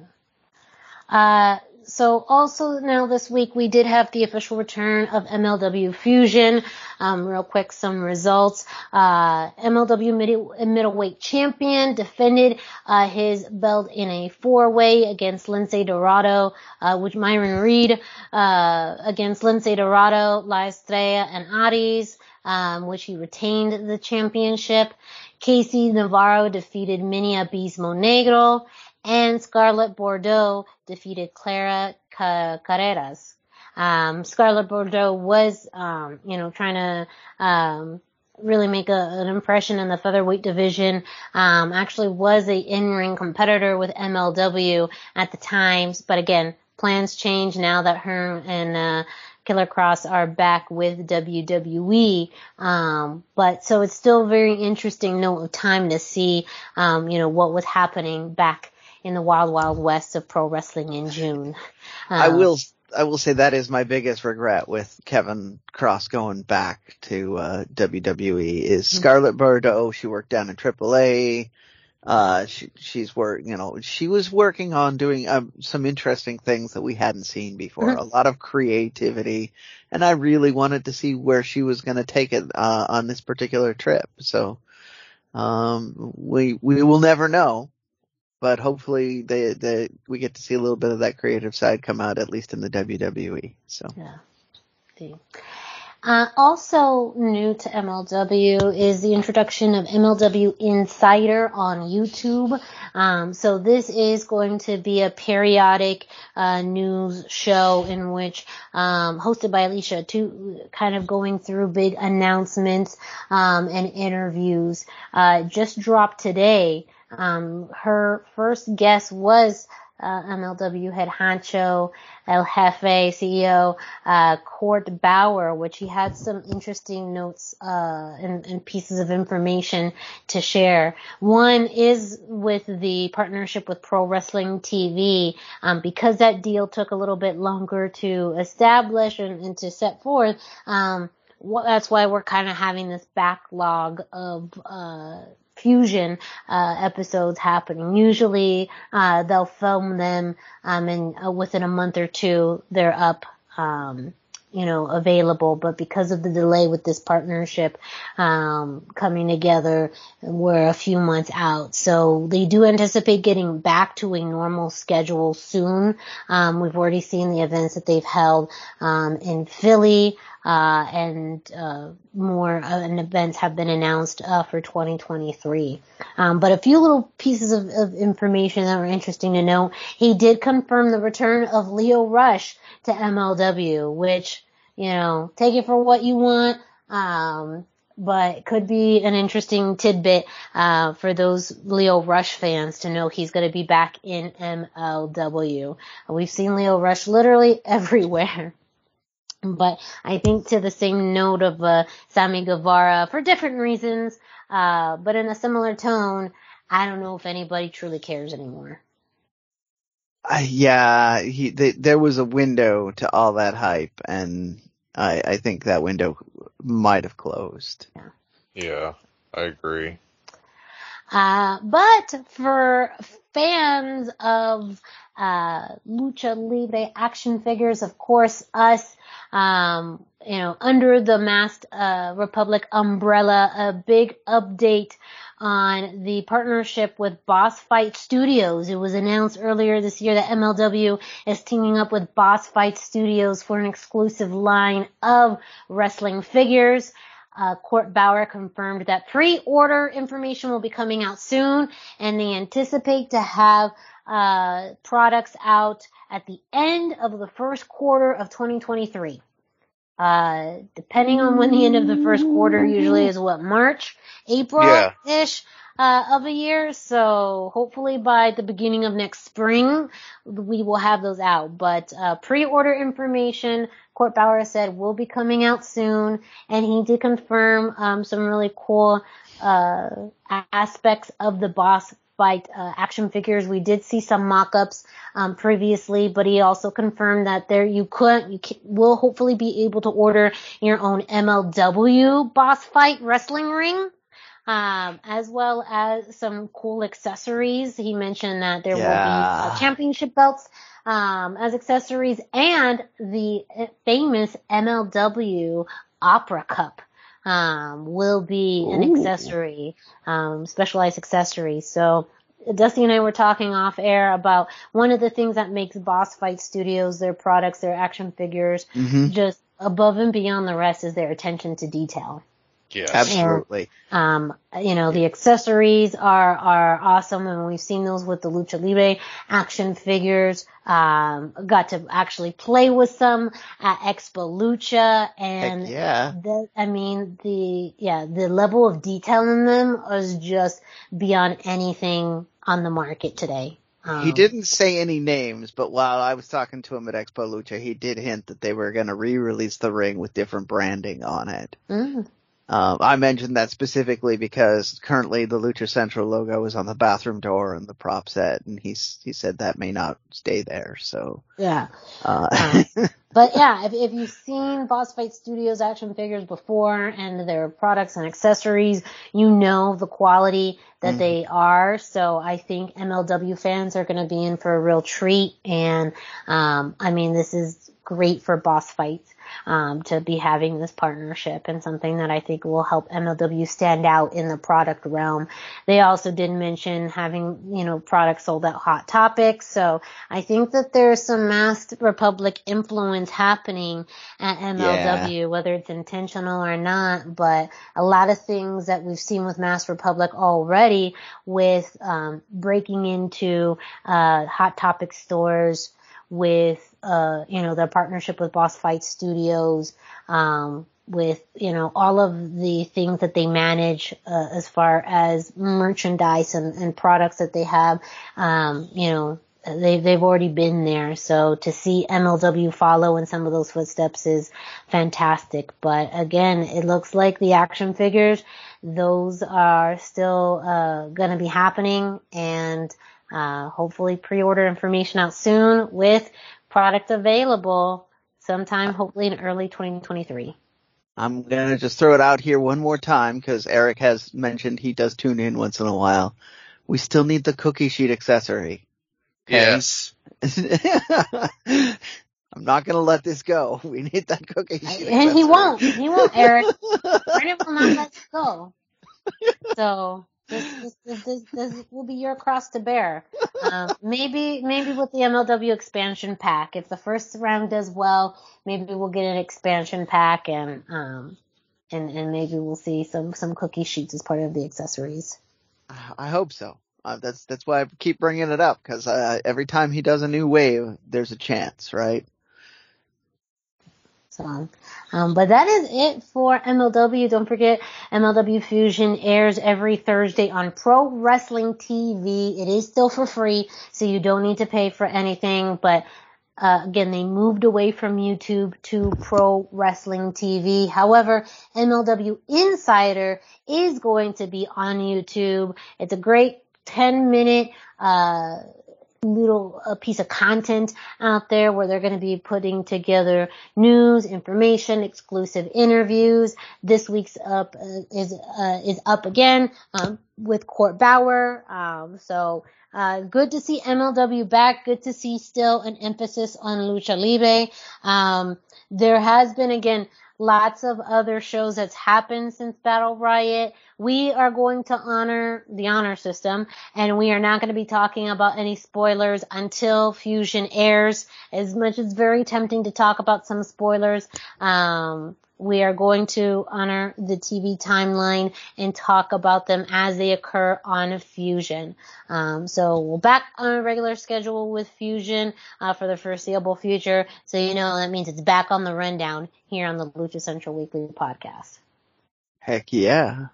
Uh, so also now this week we did have the official return of MLW Fusion. Um, real quick, some results. Uh, MLW mid- middleweight champion defended uh, his belt in a four-way against Lince Dorado, uh, which Myron Reed uh, against Lince Dorado, La Estrella, and Arez, um, which he retained the championship. KC Navarro defeated Mini Abismo Negro, and Scarlett Bordeaux defeated Clara Carreras. Um, Scarlett Bordeaux was, um, you know, trying to, um, really make a, an impression in the featherweight division. Um, actually was a in-ring competitor with MLW at the times, but again, plans change now that her and, uh, Killer Kross are back with WWE. Um, but so it's still very interesting note of time to see, um, you know, what was happening back in the wild, wild west of pro wrestling in June. I um, will, I will say that is my biggest regret with Kevin Cross going back to, uh, WWE is mm-hmm. Scarlett Bordeaux. She worked down in AAA. Uh, she, she's work, you know, she was working on doing um, some interesting things that we hadn't seen before. Mhm. A lot of creativity, and I really wanted to see where she was going to take it uh, on this particular trip. So, um, we we will never know, but hopefully they they we get to see a little bit of that creative side come out at least in the WWE. So. Yeah. See. Uh, also new to MLW is the introduction of MLW Insider on YouTube. Um, so this is going to be a periodic uh, news show in which, um, hosted by Alicia, to kind of going through big announcements um, and interviews. Uh, just dropped today. Um, her first guest was uh, MLW head honcho, El Jefe CEO, uh, Court Bauer, which he had some interesting notes, uh, and, and pieces of information to share. One is with the partnership with Pro Wrestling TV, um, because that deal took a little bit longer to establish and, and to set forth, um, wh- that's why we're kind of having this backlog of, uh, fusion uh, episodes happening. Usually uh, they'll film them um, and uh, within a month or two they're up. Um, you know, available, but because of the delay with this partnership, um, coming together, we're a few months out. So they do anticipate getting back to a normal schedule soon. Um, we've already seen the events that they've held, um, in Philly, uh, and, uh, more events have been announced, uh, for 2023. Um, but a few little pieces of, of information that were interesting to know. He did confirm the return of Lio Rush to MLW, which, you know, take it for what you want. Um, but could be an interesting tidbit, uh, for those Lio Rush fans to know he's going to be back in MLW. We've seen Lio Rush literally <laughs> everywhere. But I think to the same note of uh, Sammy Guevara for different reasons, uh, but in a similar tone, I don't know if anybody truly cares anymore. Uh, yeah, he, they, there was a window to all that hype, and I, I think that window might have closed. Yeah, I agree. Uh, but for fans of uh, lucha libre action figures, of course, us, um, you know, under the Masked uh, Republic umbrella, a big update on the partnership with Boss Fight Studios. It was announced earlier this year that MLW is teaming up with Boss Fight Studios for an exclusive line of wrestling figures. Uh, Court Bauer confirmed that pre-order information will be coming out soon, and they anticipate to have uh, products out at the end of the first quarter of 2023. Uh, depending on when the end of the first quarter usually is what March, April ish uh, of a year. So hopefully by the beginning of next spring we will have those out. But uh, pre-order information, Court Bauer said will be coming out soon, and he did confirm um, some really cool uh, aspects of the boss fight uh, action figures. We did see some mock-ups um, previously, but he also confirmed that there you could you can, will hopefully be able to order your own MLW boss fight wrestling ring. Um, as well as some cool accessories. He mentioned that there will be uh, championship belts um, as accessories and the famous MLW Opera Cup um, will be an Ooh. accessory, um, specialized accessory. So Dusty and I were talking off air about one of the things that makes Boss Fight Studios, their products, their action figures, hmm just above and beyond the rest is their attention to detail. Yes. Absolutely. Um, you know, the accessories are, are awesome and we've seen those with the Lucha Libre action figures. Um, got to actually play with some at Expo Lucha and Heck yeah. the, I mean, the, yeah, the level of detail in them is just beyond anything on the market today. Um, He didn't say any names, but while I was talking to him at Expo Lucha, he did hint that they were going to re-release the ring with different branding on it. mm, Um, I mentioned that specifically because currently the Lucha Central logo is on the bathroom door and the prop set, and he's he said that may not stay there. So Yeah. uh, Um, <laughs> But yeah, if, if you've seen Boss Fight Studios action figures before and their products and accessories, you know the quality that Mhm. they are. So I think MLW fans are going to be in for a real treat. And, um, I mean, this is great for Boss fights um, to be having this partnership and something that I think will help MLW stand out in the product realm. They also did mention having, you know, products sold at Hot Topics. So I think that there's some Masked Republic influence happening at MLW, whether it's intentional or not, but a lot of things that we've seen with Masked Republic already with, um, breaking into, uh, Hot Topic stores with, uh, you know, their partnership with Boss Fight Studios, um, with, you know, all of the things that they manage, uh, as far as merchandise and, and products that they have, um, you know, they, they've already been there. So to see MLW follow in some of those footsteps is fantastic. But again, it looks like the action figures, those are still, uh, gonna be happening and, uh, hopefully pre-order information out soon with product available sometime hopefully in early 2023. I'm gonna just throw it out here one more time because Eric has mentioned he does tune in once in a while. We still need the cookie sheet accessory. Okay. Yes. <laughs> I'm not gonna let this go. <laughs> We need that cookie sheet. And he won't. He won't, Eric. <laughs> Brendan will not let us go. So this, this, this, this, will be your cross to bear. Um, maybe, maybe with the MLW expansion pack, if the first round does well, maybe we'll get an expansion pack and, um, and, and maybe we'll see some, some cookie sheets as part of the accessories. I hope so. Uh, that's that's why I keep bringing it up because uh, every time he does a new wave, there's a chance, right? So, um, but that is it for MLW. Don't forget, MLW Fusion airs every Thursday on Pro Wrestling TV. It is still for free, so you don't need to pay for anything. But uh, again, they moved away from YouTube to Pro Wrestling TV. However, MLW Insider is going to be on YouTube. It's a great 10 minute, uh, little a piece of content out there where they're going to be putting together news, information, exclusive interviews. This week's up uh, is uh, is up again um, with Court Bauer. Um, so uh, good to see MLW back. Good to see still an emphasis on lucha libre. Um, there has been again lots of other shows that's happened since Battle Riot. We are going to honor the honor system and we are not going to be talking about any spoilers until Fusion airs. As much as very tempting to talk about some spoilers, um, we are going to honor the TV timeline and talk about them as they occur on Fusion. Um, so we're back on a regular schedule with Fusion uh, for the foreseeable future. So you know that means it's back on the rundown here on the Lucha Central Weekly podcast. Heck yeah.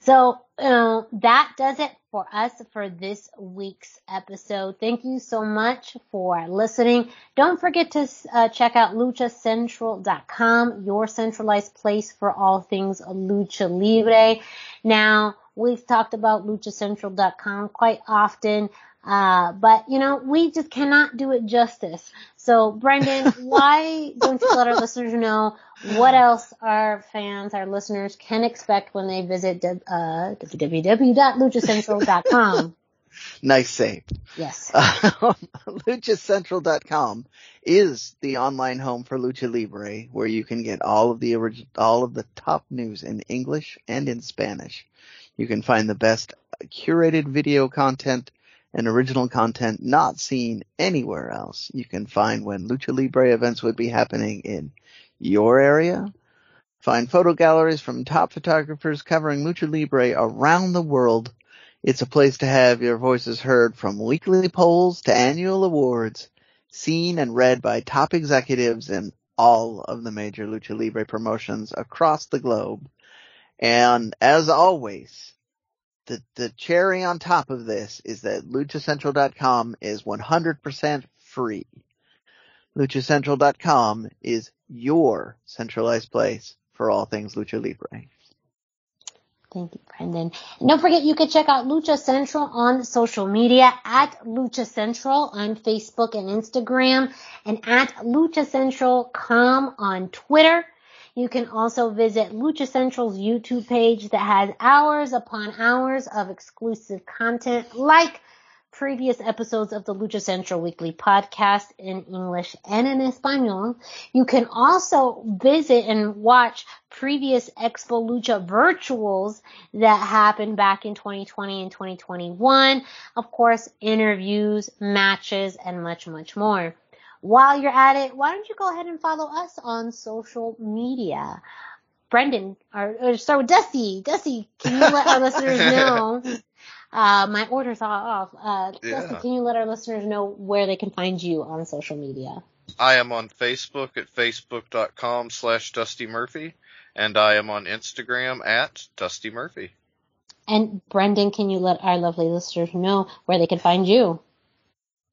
So that does it for us for this week's episode. Thank you so much for listening. Don't forget to uh, check out luchacentral.com, your centralized place for all things lucha libre. Now, we've talked about luchacentral.com quite often. Uh, but you know, we just cannot do it justice. So Brendan, <laughs> why don't you let our listeners know what else our fans, our listeners can expect when they visit uh, www.luchacentral.com? <laughs> Nice save. Yes. <laughs> Um, LuchaCentral.com is the online home for Lucha Libre, where you can get all of the orig- all of the top news in English and in Spanish. You can find the best curated video content and original content not seen anywhere else. You can find when Lucha Libre events would be happening in your area. Find photo galleries from top photographers covering Lucha Libre around the world. It's a place to have your voices heard from weekly polls to annual awards, seen and read by top executives in all of the major Lucha Libre promotions across the globe. And as always, the, the cherry on top of this is that luchacentral.com is 100% free. luchacentral.com is your centralized place for all things Lucha Libre. Thank you, Brendan. And don't forget you can check out Lucha Central on social media at Lucha Central on Facebook and Instagram and at Lucha Central com on Twitter. You can also visit Lucha Central's YouTube page that has hours upon hours of exclusive content like previous episodes of the Lucha Central Weekly podcast in English and in Espanol. You can also visit and watch previous Expo Lucha virtuals that happened back in 2020 and 2021. Of course, interviews, matches, and much, much more. While you're at it, why don't you go ahead and follow us on social media? Brendan, or, or start with Dusty. Dusty, can you let our <laughs> listeners know uh, my order's all off. Uh, yeah. Dusty, can you let our listeners know where they can find you on social media? I am on Facebook at facebook.com slash Dusty Murphy, and I am on Instagram at Dusty Murphy. And Brendan, can you let our lovely listeners know where they can find you?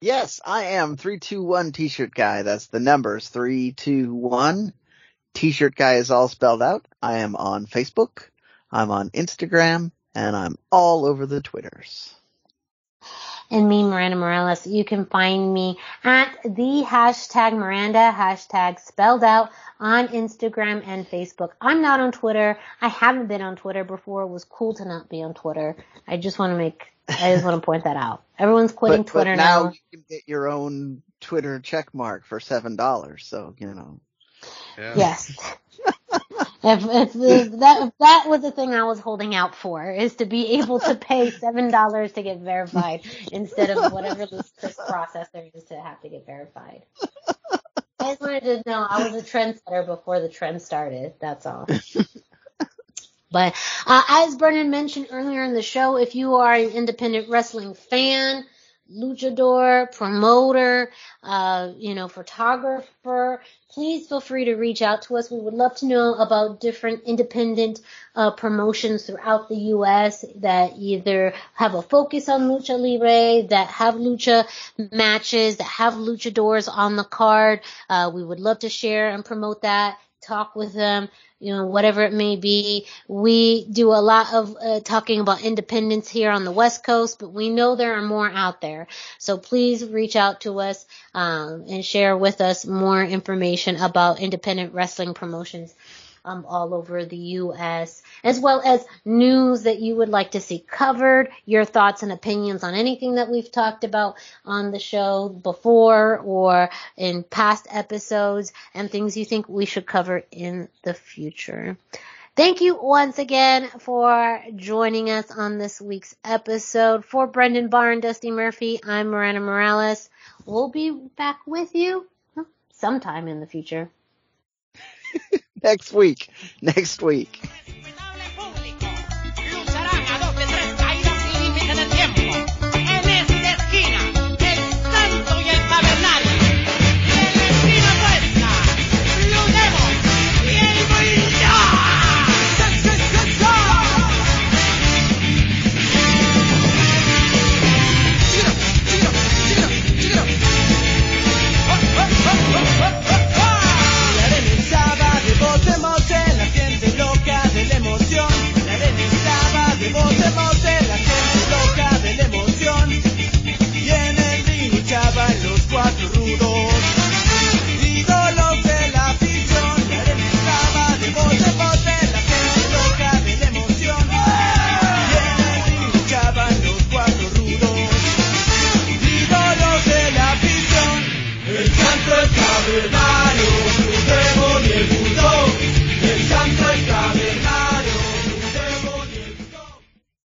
Yes, I am 321 T-shirt guy. That's the numbers 321. T-shirt guy is all spelled out. I am on Facebook. I'm on Instagram and I'm all over the Twitters. And me, Miranda Morales, you can find me at the hashtag Miranda, hashtag spelled out on Instagram and Facebook. I'm not on Twitter. I haven't been on Twitter before. It was cool to not be on Twitter. I just want to make, I just want to point that out. Everyone's quitting but, Twitter but now. now. you can get your own Twitter check mark for seven dollars. So, you know. Yeah. Yes. <laughs> If, if, if, that if that was the thing I was holding out for, is to be able to pay seven dollars to get verified instead of whatever this, this process there is to have to get verified. I just wanted to know I was a trendsetter before the trend started. That's all. <laughs> but uh, as Brendan mentioned earlier in the show, if you are an independent wrestling fan, luchador, promoter, uh, you know, photographer, please feel free to reach out to us. We would love to know about different independent uh, promotions throughout the U.S. that either have a focus on lucha libre, that have lucha matches, that have luchadors on the card. Uh, we would love to share and promote that talk with them, you know, whatever it may be. We do a lot of uh, talking about independence here on the West Coast, but we know there are more out there. So please reach out to us um, and share with us more information about independent wrestling promotions um, all over the U.S., as well as news that you would like to see covered, your thoughts and opinions on anything that we've talked about on the show before or in past episodes, and things you think we should cover in the future. Thank you once again for joining us on this week's episode. For Brendan Barr and Dusty Murphy, I'm Miranda Morales. We'll be back with you sometime in the future. <laughs> next week. Next week.